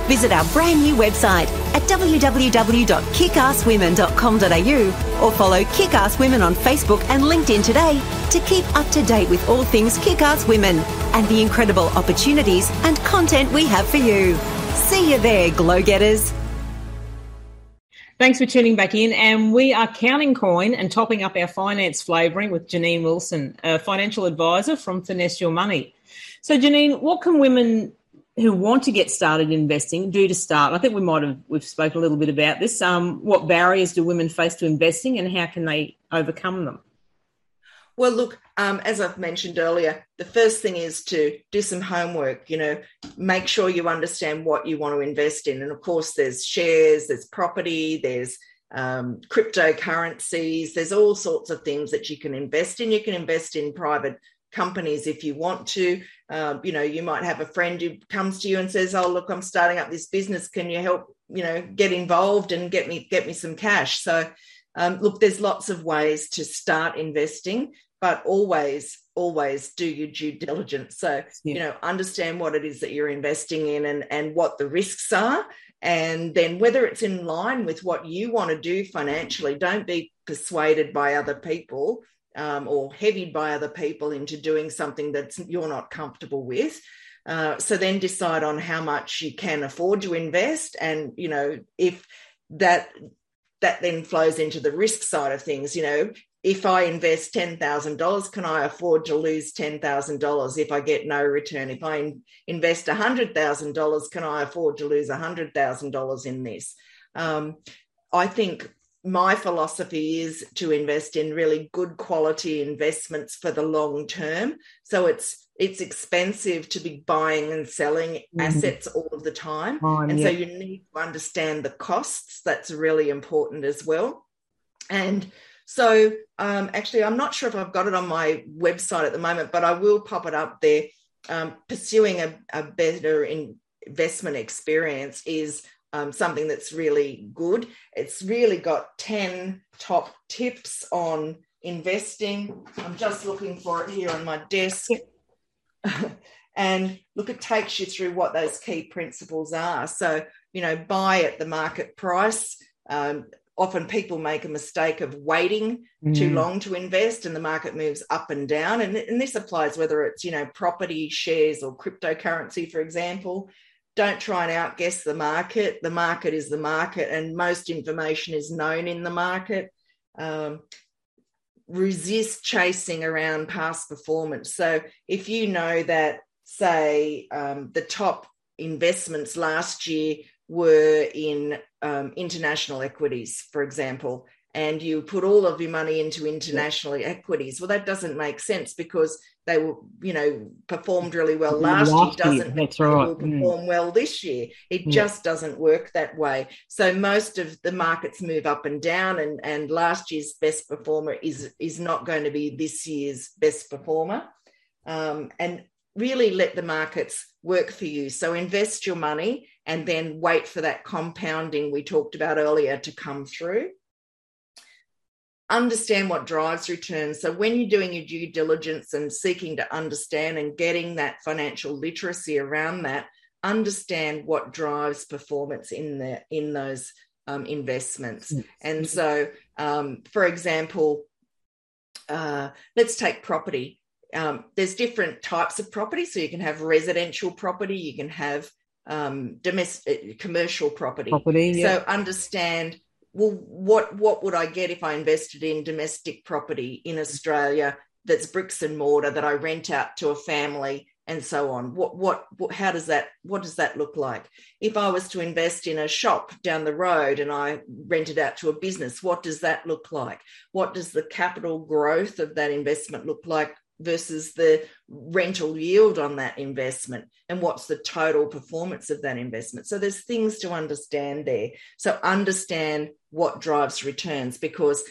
D: Visit our brand new website at www.kickasswomen.com.au or follow Kickass Women on Facebook and LinkedIn today to keep up to date with all things Kickass Women and the incredible opportunities and content we have for you. See you there, glow getters.
B: Thanks for tuning back in. And we are counting coin and topping up our finance flavouring with Genene Wilson, a financial advisor from Finesse Your Money. So, Janine, what can women who want to get started investing do to start? I think we might have we've spoken a little bit about this. Um, what barriers do women face to investing, and how can they overcome them?
C: Well, look, um, as I've mentioned earlier, the first thing is to do some homework. You know, make sure you understand what you want to invest in, and of course, there's shares, there's property, there's um, cryptocurrencies. There's all sorts of things that you can invest in. You can invest in private companies if you want to. Uh, you know, you might have a friend who comes to you and says, "Oh, look, I'm starting up this business. Can you help? You know, get involved and get me get me some cash." So, um, look, there's lots of ways to start investing, but always always do your due diligence so yeah. you know understand what it is that you're investing in and and what the risks are and then whether it's in line with what you want to do financially don't be persuaded by other people um, or heavied by other people into doing something that you're not comfortable with. Uh, so then decide on how much you can afford to invest, and you know if that that then flows into the risk side of things. You know, if I invest ten thousand dollars, can I afford to lose ten thousand dollars if I get no return? If I invest hundred thousand dollars, can I afford to lose hundred thousand dollars in this? Um, I think my philosophy is to invest in really good quality investments for the long term. So it's it's expensive to be buying and selling mm-hmm. assets all of the time. Oh, and yeah. so you need to understand the costs. That's really important as well. And so um, actually, I'm not sure if I've got it on my website at the moment, but I will pop it up there. Um, pursuing a, a better in investment experience is um, something that's really good. It's really got 10 top tips on investing. I'm just looking for it here on my desk. and look, it takes you through what those key principles are. So, you know, buy at the market price. Um, often people make a mistake of waiting mm. too long to invest and the market moves up and down and, and, this applies whether it's you know property shares or cryptocurrency for example don't try and outguess the market. The market is the market, and most information is known in the market. Um, resist chasing around past performance. So, if you know that, say, um, the top investments last year were in um, international equities, for example, and you put all of your money into international equities. Well, that doesn't make sense because they were, you know, performed really well last, last year. Doesn't mean right. will mm. perform mm. well this year. It mm. just doesn't work that way. So most of the markets move up and down, and and last year's best performer is is not going to be this year's best performer. Um, and really let the markets work for you. So invest your money and then wait for that compounding we talked about earlier to come through understand what drives returns. So when you're doing your due diligence and seeking to understand and getting that financial literacy around that, understand what drives performance in the in those um, investments. Mm. And so, um, for example, uh, let's take property. Um, there's different types of property. So you can have residential property, you can have um, domestic commercial property. property yeah. So understand well, what what would I get if I invested in domestic property in Australia that's bricks and mortar that I rent out to a family and so on? What what, what how does that what does that look like? If I was to invest in a shop down the road and I rent it out to a business, what does that look like? What does the capital growth of that investment look like versus the rental yield on that investment and what's the total performance of that investment. So there's things to understand there. So understand what drives returns because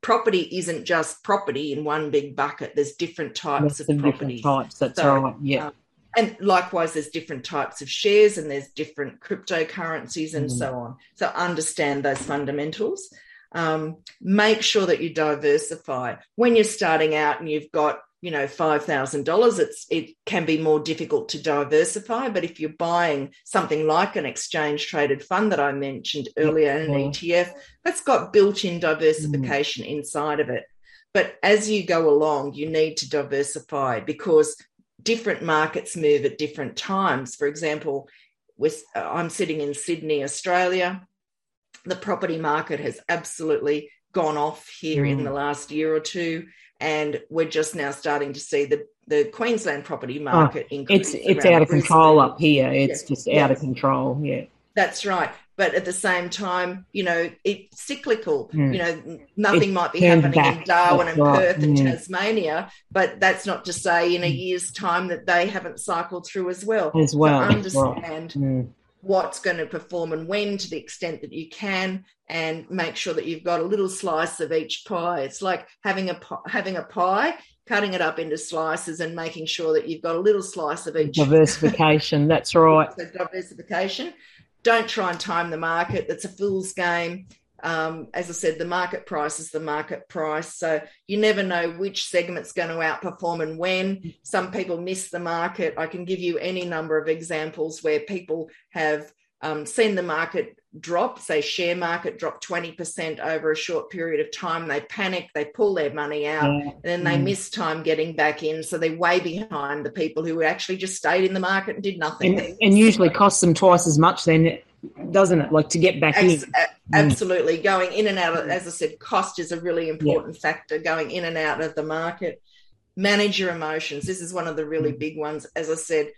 C: property isn't just property in one big bucket. There's different types
B: of
C: property
B: types that's so, right yeah. um,
C: and likewise there's different types of shares and there's different cryptocurrencies and mm. so on. So understand those fundamentals. Um, make sure that you diversify. When you're starting out and you've got you know $5000 it's it can be more difficult to diversify but if you're buying something like an exchange traded fund that i mentioned earlier an etf that's got built-in diversification mm. inside of it. But as you go along you need to diversify because different markets move at different times. For example with i'm sitting in sydney australia the property market has absolutely gone off here mm. in the last year or two and we're just now starting to see the the Queensland property oh, market oh,
B: increase. It's it's out of Brisbane. control up here. It's just out of control. Yeah.
C: That's right. But at the same time, you know, it's cyclical. Mm. You know, nothing it might be happening back. in Darwin that's and right. Perth and mm. Tasmania, but that's not to say in a hmm. year's time that they haven't cycled through as well.
B: As well.
C: So understand right. mm what's going to perform and when to the extent that you can and make sure that you've got a little slice of each pie. It's like having a having a pie cutting it up into slices and making sure that you've got a little slice of each.
B: Diversification that's right.
C: so diversification. Don't try and time the market. That's a fool's game um, as I said, the market price is the market price. So you never know which segment's going to outperform and when. Some people miss the market. I can give you any number of examples where people have um, seen the market drop, say share market drop 20% over a short period of time. They panic, they pull their money out, yeah. and then they mm. miss time getting back in. So they're way behind the people who actually just stayed in the market and did nothing.
B: And, and usually costs them twice as much then doesn't it? Like to get back in.
C: Mm. Absolutely. Mm. Going in and out, of, as I said, cost is a really important yeah. factor going in and out of the market. Manage your emotions. This is one of the really mm. big ones. As I said,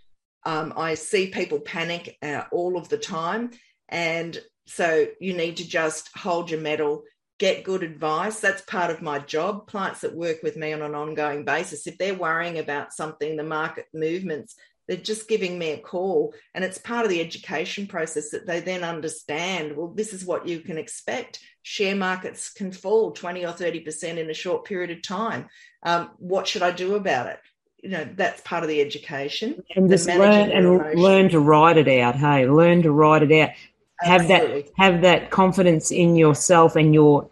C: um, I see people panic uh, all of the time. And so you need to just hold your mettle, get good advice. That's part of my job. Clients that work with me on an ongoing basis, if they're worrying about something, the market movements, they're just giving me a call. And it's part of the education process that they then understand well, this is what you can expect. Share markets can fall 20 or 30% in a short period of time. Um, what should I do about it? You know, that's part of the education.
B: And just learn and learn to write it out. Hey, learn to write it out. Have Absolutely. that have that confidence in yourself and your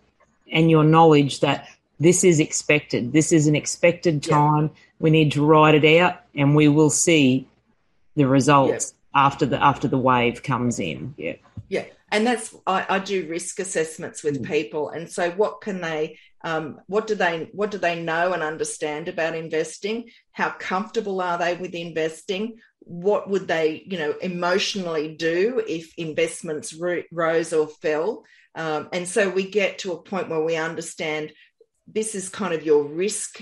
B: and your knowledge that this is expected. This is an expected time. Yeah we need to write it out, and we will see the results yeah. after the after the wave comes in. Yeah,
C: yeah, and that's I, I do risk assessments with mm. people, and so what can they? Um, what do they what do they know and understand about investing? How comfortable are they with investing? What would they you know emotionally do if investments ro- rose or fell? Um, and so we get to a point where we understand this is kind of your risk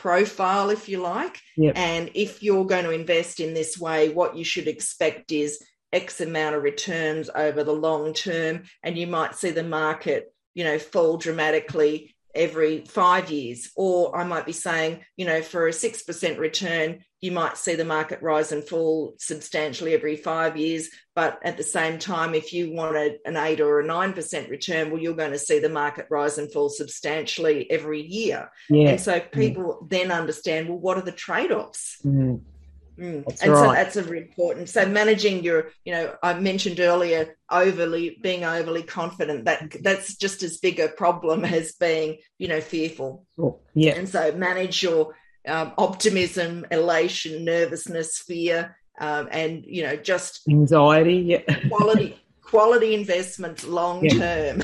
C: profile, if you like. Yep. And if you're going to invest in this way, what you should expect is X amount of returns over the long term. And you might see the market, you know, fall dramatically every five years. Or I might be saying, you know, for a 6% return, you might see the market rise and fall substantially every five years. But at the same time, if you wanted an eight or a 9% return, well, you're going to see the market rise and fall substantially every year. Yeah. And so people mm. then understand, well, what are the trade offs? Mm. And right. so that's a important. So managing your, you know, I mentioned earlier, overly being overly confident. That that's just as big a problem as being, you know, fearful.
B: Oh, yeah.
C: And so manage your um, optimism, elation, nervousness, fear, um, and you know, just
B: anxiety. Yeah.
C: quality quality investments long term.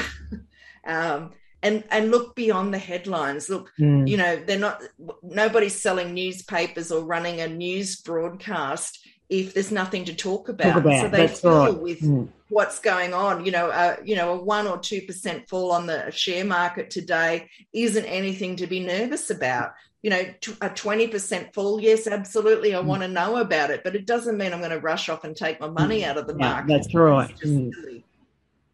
C: Yeah. um, and and look beyond the headlines look mm. you know they're not nobody's selling newspapers or running a news broadcast if there's nothing to talk about, talk about. so they deal right. with mm. what's going on you know uh, you know a 1 or 2% fall on the share market today isn't anything to be nervous about you know a 20% fall yes absolutely i mm. want to know about it but it doesn't mean i'm going to rush off and take my money mm. out of the market
B: that's right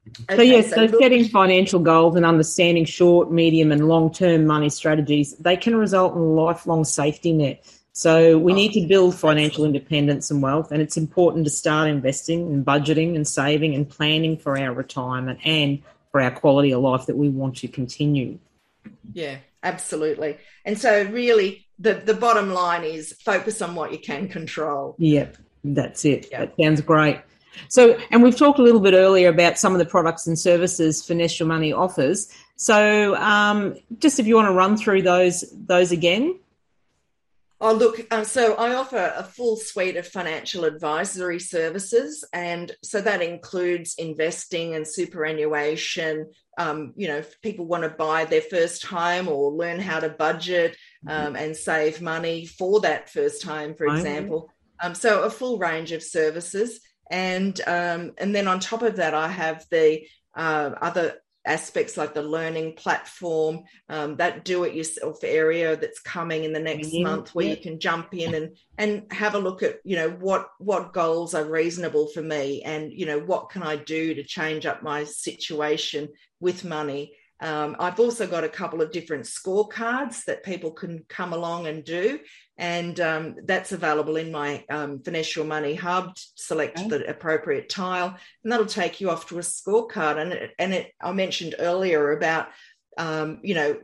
B: Okay, so yes, so, so setting financial goals and understanding short, medium, and long-term money strategies they can result in a lifelong safety net. So we oh, need to build financial independence and wealth, and it's important to start investing and budgeting and saving and planning for our retirement and for our quality of life that we want to continue.
C: Yeah, absolutely. And so really the the bottom line is focus on what you can control.
B: Yep, that's it. Yep. That sounds great. So, and we've talked a little bit earlier about some of the products and services Finesse Your Money offers. So, um, just if you want to run through those those again.
C: Oh, look, um, so I offer a full suite of financial advisory services. And so that includes investing and superannuation. Um, you know, if people want to buy their first home or learn how to budget um, and save money for that first home, for example. Um, so a full range of services. And, um, and then on top of that, I have the uh, other aspects like the learning platform, um, that do it yourself area that's coming in the next yeah, month where yeah. you can jump in and and have a look at you know what what goals are reasonable for me and you know what can I do to change up my situation with money. Um, I've also got a couple of different scorecards that people can come along and do and um, that's available in my um, Finesse Your Money hub. Select okay. the appropriate tile, and that'll take you off to a scorecard. And it, and it, I mentioned earlier about um, you know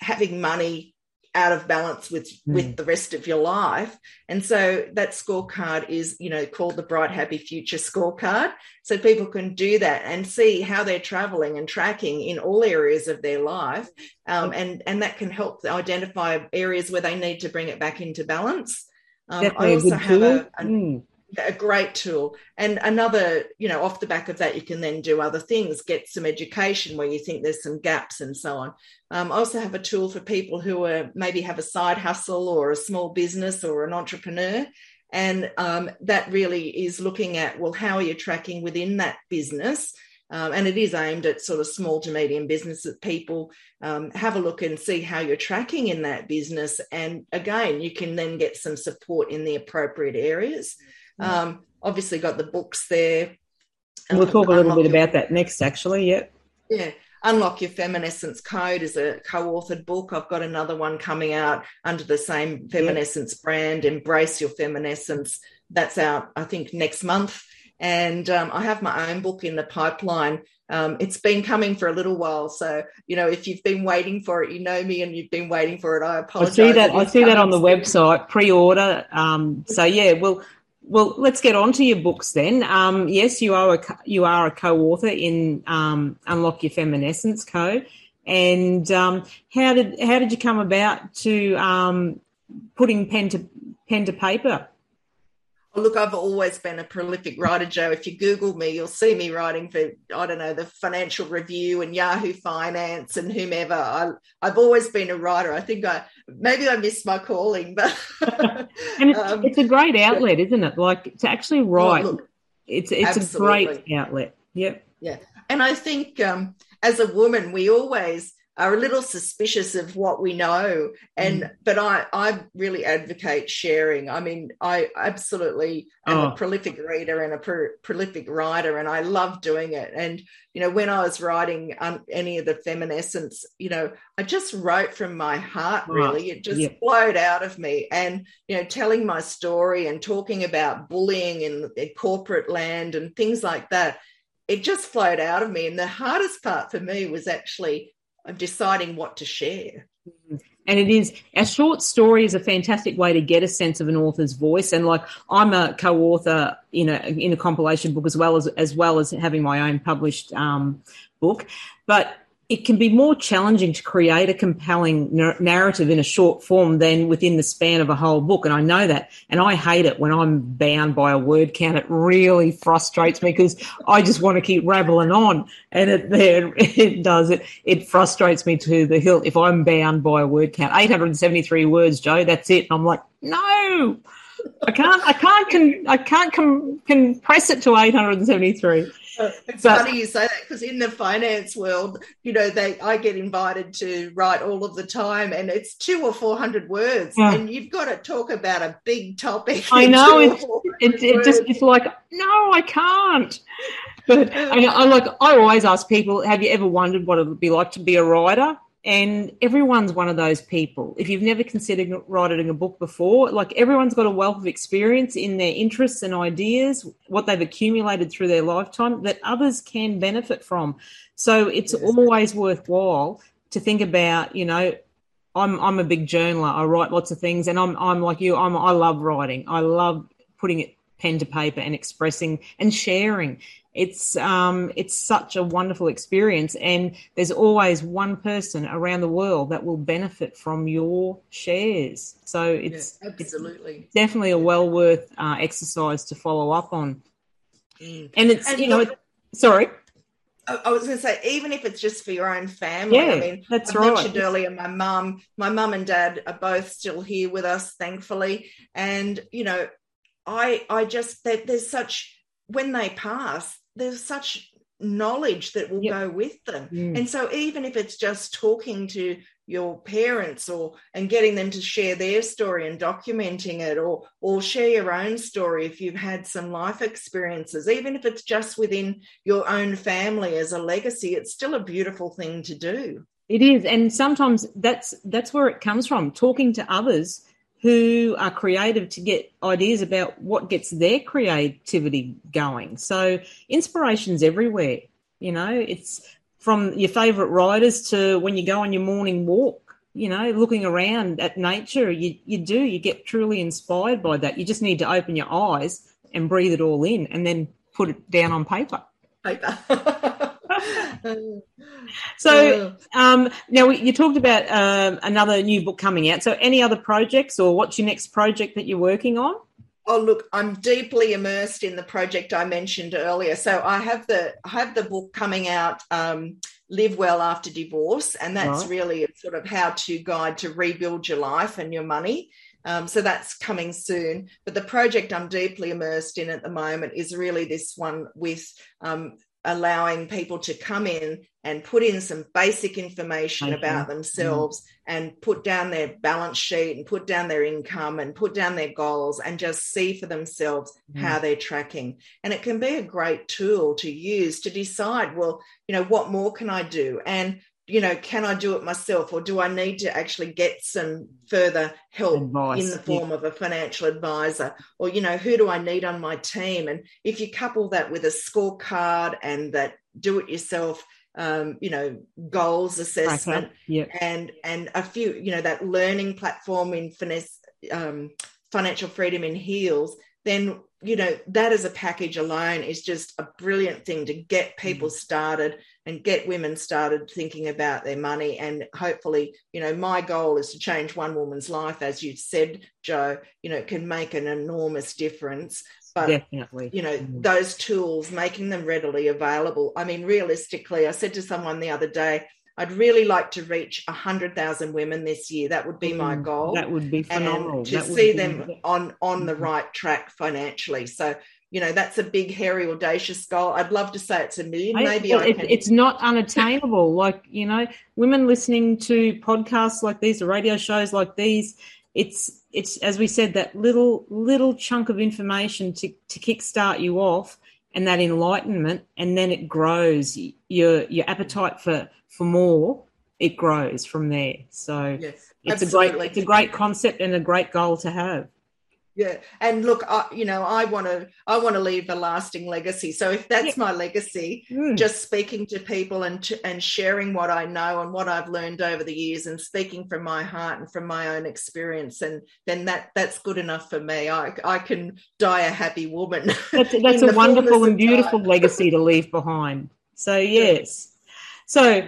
C: having money out of balance with mm. with the rest of your life. And so that scorecard is you know called the bright happy future scorecard. So people can do that and see how they're traveling and tracking in all areas of their life um, and and that can help identify areas where they need to bring it back into balance. Um, I also have a, a, mm a great tool. And another you know off the back of that you can then do other things get some education where you think there's some gaps and so on. Um, i also have a tool for people who are maybe have a side hustle or a small business or an entrepreneur. And um, that really is looking at well how are you tracking within that business? Um, and it is aimed at sort of small to medium businesses people um, have a look and see how you're tracking in that business. And again you can then get some support in the appropriate areas um, obviously, got the books there.
B: We'll talk a little bit your, about that next, actually. Yep.
C: Yeah. Unlock Your Feminescence Code is a co authored book. I've got another one coming out under the same Feminescence yep. brand, Embrace Your Feminescence. That's out, I think, next month. And um, I have my own book in the pipeline. Um, it's been coming for a little while. So, you know, if you've been waiting for it, you know me and you've been waiting for it. I apologize.
B: I see that. I see that on the website, pre order. Um, so, yeah, well, well, let's get on to your books then. Um, yes, you are a you are a co-author in um, Unlock Your Feminescence Co. And um, how did how did you come about to um, putting pen to pen to paper?
C: Look, I've always been a prolific writer, Jo. If you Google me, you'll see me writing for, I don't know, the Financial Review and Yahoo Finance and whomever. I, have always been a writer. I think I maybe I missed my calling, but
B: and it's, um, it's, a great outlet, isn't it? Like to actually write, look, it's it's absolutely. a great outlet. Yep.
C: Yeah, and I think um, as a woman, we always are a little suspicious of what we know. And mm. but i i really advocate sharing. I mean i absolutely am oh. a prolific reader and a pro- prolific writer and i love doing it. And you know when i was writing um, any of the feminescence you know i just wrote from my heart really. It just yeah. flowed out of me. And you know telling my story and talking about bullying in, in corporate land and things like that it just flowed out of me. And the hardest part for me was actually of deciding what to share.
B: And it is a short story is a fantastic way to get a sense of an author's voice. And like I'm a co-author in a in a compilation book as well as as well as having my own published um, book. But it can be more challenging to create a compelling narrative in a short form than within the span of a whole book. And I know that. And I hate it when I'm bound by a word count. It really frustrates me because I just want to keep rattling on. And it, it does. It, it frustrates me to the hilt if I'm bound by a word count. 873 words, Jo, that's it. And I'm like, no, I can't, I can't, I can't com, compress it to 873.
C: It's but, funny you say that because in the finance world, you know, they I get invited to write all of the time, and it's two or four hundred words, yeah. and you've got to talk about a big topic.
B: I know it's it, it just it's like no, I can't. But I, I like I always ask people, have you ever wondered what it would be like to be a writer? And everyone's one of those people. If you've never considered writing a book before, like everyone's got a wealth of experience in their interests and ideas, what they've accumulated through their lifetime that others can benefit from. So it's yes. always worthwhile to think about, you know, I'm I'm a big journaler. I write lots of things and I'm I'm like you, I'm I love writing. I love putting it pen to paper and expressing and sharing. It's um, it's such a wonderful experience, and there's always one person around the world that will benefit from your shares. So it's
C: yeah, absolutely
B: it's definitely a well worth uh, exercise to follow up on. Mm. And it's and you know, look, sorry.
C: I was going to say, even if it's just for your own family.
B: Yeah,
C: I mean,
B: that's
C: I
B: right.
C: mentioned earlier, my mum, my mum and dad are both still here with us, thankfully. And you know, I, I just there's such when they pass, there's such knowledge that will yep. go with them. Mm. And so even if it's just talking to your parents or and getting them to share their story and documenting it or or share your own story if you've had some life experiences even if it's just within your own family as a legacy it's still a beautiful thing to do
B: it is and sometimes that's that's where it comes from talking to others who are creative to get ideas about what gets their creativity going. So inspiration's everywhere. You know, it's from your favorite riders to when you go on your morning walk, you know, looking around at nature, you, you do, you get truly inspired by that. You just need to open your eyes and breathe it all in and then put it down on paper.
C: Paper.
B: so um, now you talked about um, another new book coming out. So any other projects or what's your next project that you're working on?
C: Oh look, I'm deeply immersed in the project I mentioned earlier. So I have the I have the book coming out, um, Live Well After Divorce, and that's right. really sort of how to guide to rebuild your life and your money. Um, so that's coming soon. But the project I'm deeply immersed in at the moment is really this one with um, allowing people to come in and put in some basic information okay. about themselves and put down their balance sheet and put down their income and put down their goals and just see for themselves mm. how they're tracking and it can be a great tool to use to decide well you know what more can i do and you know, can I do it myself or do I need to actually get some further help Advice. in the form yeah. of a financial advisor? Or, you know, who do I need on my team? And if you couple that with a scorecard and that do it yourself, um, you know, goals assessment
B: yeah.
C: and and a few, you know, that learning platform in finesse um, financial freedom in heels, then you know that as a package alone is just a brilliant thing to get people mm. started and get women started thinking about their money and hopefully you know my goal is to change one woman's life as you said Jo you know can make an enormous difference but
B: Definitely.
C: you know mm. those tools making them readily available i mean realistically i said to someone the other day I'd really like to reach 100,000 women this year. That would be my mm, goal.
B: That would be phenomenal.
C: And to
B: that
C: see them on, on the mm-hmm. right track financially. So, you know, that's a big, hairy, audacious goal. I'd love to say it's a million. Maybe I,
B: it. It's not unattainable. like, you know, women listening to podcasts like these or radio shows like these, it's, it's, as we said, that little, little chunk of information to, to kickstart you off and that enlightenment. And then it grows your, your appetite for, for more, it grows from there. So
C: yes,
B: it's absolutely. a great it's a great concept and a great goal to have.
C: Yeah, and look, I, you know, I want to I want to leave a lasting legacy. So if that's yeah. my legacy, mm. just speaking to people and and sharing what I know and what I've learned over the years, and speaking from my heart and from my own experience, and then that that's good enough for me. I I can die a happy woman.
B: That's, that's a wonderful and beautiful legacy to leave behind. So yes. So,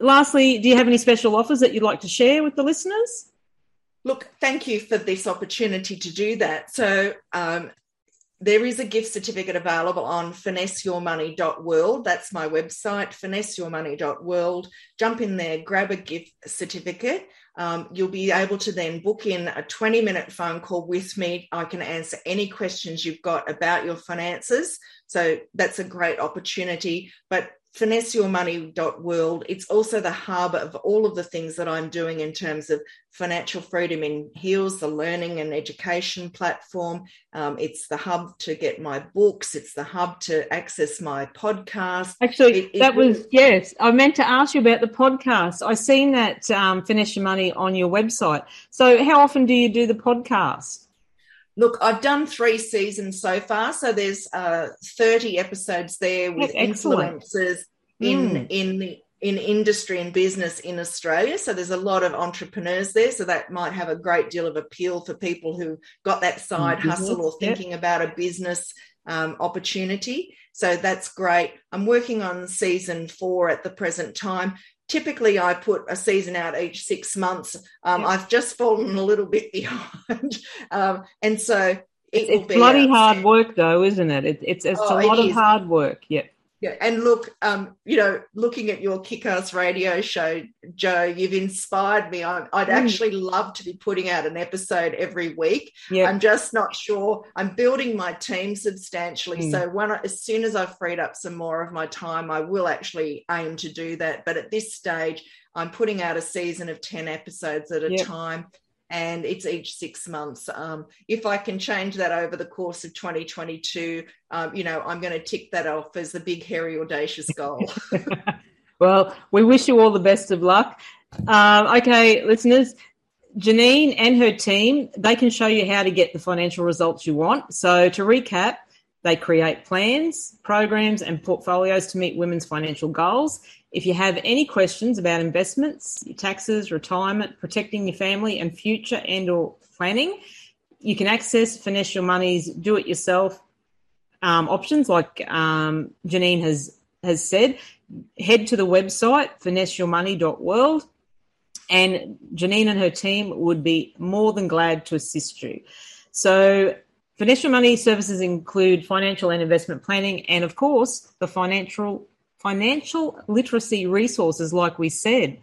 B: lastly, do you have any special offers that you'd like to share with the listeners?
C: Look, thank you for this opportunity to do that. So, um, there is a gift certificate available on finesseyourmoney.world. That's my website, finesseyourmoney.world. Jump in there, grab a gift certificate. Um, you'll be able to then book in a 20 minute phone call with me. I can answer any questions you've got about your finances. So that's a great opportunity. But finesseyourmoney.world. It's also the hub of all of the things that I'm doing in terms of financial freedom in heels, the learning and education platform. Um, it's the hub to get my books. It's the hub to access my podcast.
B: Actually, it, it that was, yes, I meant to ask you about the podcast. I've seen that um, Finesse Your Money on your website. So how often do you do the podcast?
C: Look, I've done three seasons so far, so there's uh, 30 episodes there with influencers in mm. in the in industry and business in Australia. So there's a lot of entrepreneurs there. So that might have a great deal of appeal for people who got that side mm-hmm. hustle or thinking yep. about a business um, opportunity. So that's great. I'm working on season four at the present time. Typically, I put a season out each six months. Um, yep. I've just fallen a little bit behind. um, and so it
B: it's, bloody hard work, though, isn't it? it it's it's oh, a lot of hard work. Yeah.
C: Yeah, and look, um, you know, looking at your kick-ass radio show, Jo, you've inspired me. I, would mm. actually love to be putting out an episode every week. Yeah. I'm just not sure. I'm building my team substantially, mm. so when I, as soon as I've freed up some more of my time, I will actually aim to do that. But at this stage, I'm putting out a season of ten episodes at a yep. time and it's each six months. Um, if I can change that over the course of 2022, um, you know, I'm going to tick that off as the big, hairy, audacious goal.
B: well, we wish you all the best of luck. Um, okay, listeners, Genene and her team, they can show you how to get the financial results you want. So, to recap, they create plans, programs, and portfolios to meet women's financial goals. If you have any questions about investments, taxes, retirement, protecting your family, and future and/or planning, you can access Your Money's do-it-yourself um, options, like um, Genene has has said. Head to the website finesseyourmoney.world, and Janine and her team would be more than glad to assist you. So Financial money services include financial and investment planning, and of course, the financial financial literacy resources, like we said.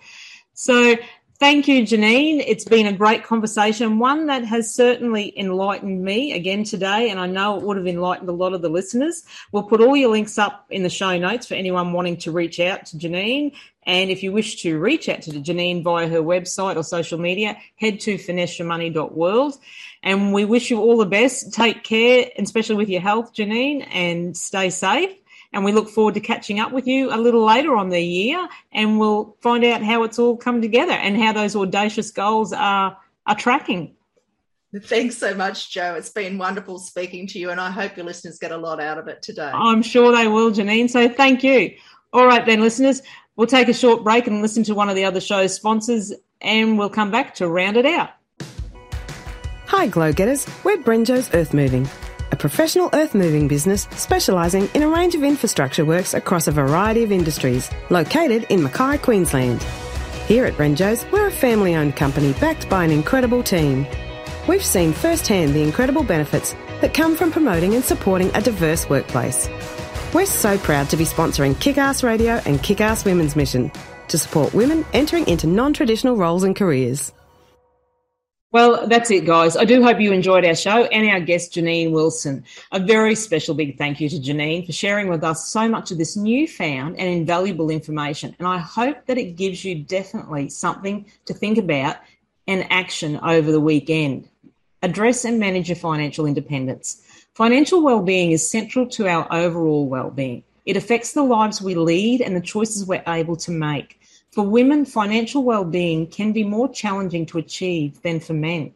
B: So, thank you, Genene. It's been a great conversation, one that has certainly enlightened me again today, and I know it would have enlightened a lot of the listeners. We'll put all your links up in the show notes for anyone wanting to reach out to Genene. And if you wish to reach out to Genene via her website or social media, head to finesseyourmoney.world. And we wish you all the best. Take care, especially with your health, Genene, and stay safe. And we look forward to catching up with you a little later on the year, and we'll find out how it's all come together and how those audacious goals are are tracking.
C: Thanks so much, Jo. It's been wonderful speaking to you, and I hope your listeners get a lot out of it today.
B: I'm sure they will, Genene. So thank you. All right, then, listeners, we'll take a short break and listen to one of the other show's sponsors, and we'll come back to round it out.
E: Hi, Glow Getters. We're Brenjo's Earth Moving, a professional earth moving business specialising in a range of infrastructure works across a variety of industries, located in Mackay, Queensland. Here at Renjo's, we're a family owned company backed by an incredible team. We've seen firsthand the incredible benefits that come from promoting and supporting a diverse workplace. We're so proud to be sponsoring Kick Ass Radio and Kick Ass Women's Mission to support women entering into non traditional roles and careers.
B: Well, that's it, guys. I do hope you enjoyed our show and our guest, Genene Wilson. A very special big thank you to Genene for sharing with us so much of this newfound and invaluable information. And I hope that it gives you definitely something to think about and action over the weekend. Address and manage your financial independence. Financial well-being is central to our overall well-being. It affects the lives we lead and the choices we're able to make. For women, financial well-being can be more challenging to achieve than for men.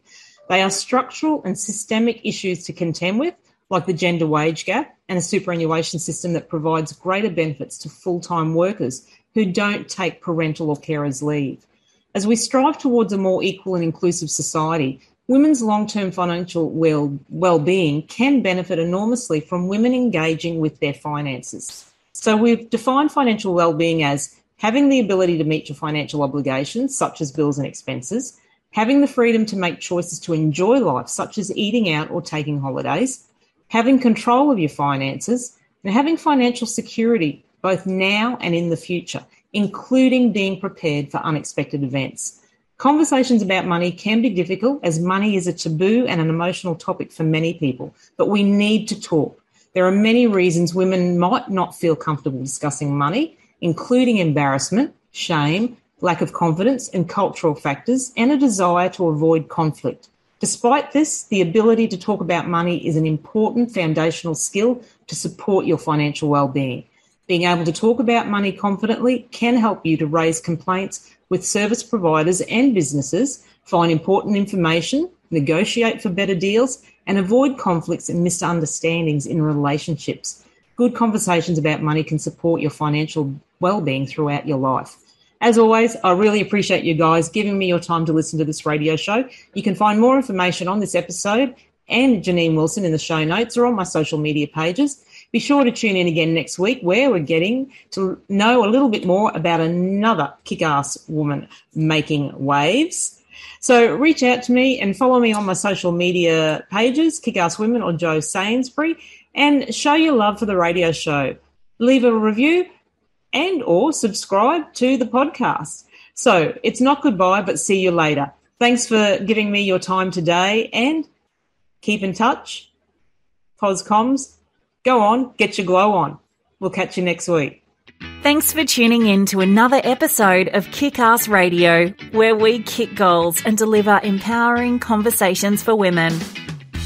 B: They are structural and systemic issues to contend with, like the gender wage gap and a superannuation system that provides greater benefits to full-time workers who don't take parental or carers leave. As we strive towards a more equal and inclusive society, women's long-term financial well, well-being can benefit enormously from women engaging with their finances. So we've defined financial well-being as having the ability to meet your financial obligations, such as bills and expenses, having the freedom to make choices to enjoy life, such as eating out or taking holidays, having control of your finances, and having financial security both now and in the future, including being prepared for unexpected events. Conversations about money can be difficult as money is a taboo and an emotional topic for many people, but we need to talk. There are many reasons women might not feel comfortable discussing money, including embarrassment, shame, lack of confidence, and cultural factors, and a desire to avoid conflict. Despite this, the ability to talk about money is an important foundational skill to support your financial well-being. Being able to talk about money confidently can help you to raise complaints with service providers and businesses, find important information, negotiate for better deals, and avoid conflicts and misunderstandings in relationships. Good conversations about money can support your financial well-being throughout your life. As always, I really appreciate you guys giving me your time to listen to this radio show. You can find more information on this episode and Genene Wilson in the show notes or on my social media pages. Be sure to tune in again next week where we're getting to know a little bit more about another kick ass woman making waves. So reach out to me and follow me on my social media pages, Kick Ass Women or Jo Sainsbury, and show your love for the radio show. Leave a review and or subscribe to the podcast. So it's not goodbye, but see you later. Thanks for giving me your time today and keep in touch. Poscoms, go on, get your glow on. We'll catch you next week.
A: Thanks for tuning in to another episode of Kick Ass Radio, where we kick goals and deliver empowering conversations for women.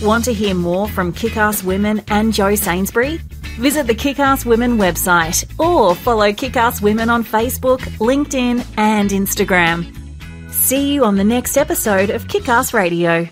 A: Want to hear more from Kickass Women and Jo Sainsbury? Visit the Kickass Women website or follow Kickass Women on Facebook, LinkedIn, and Instagram. See you on the next episode of Kickass Radio.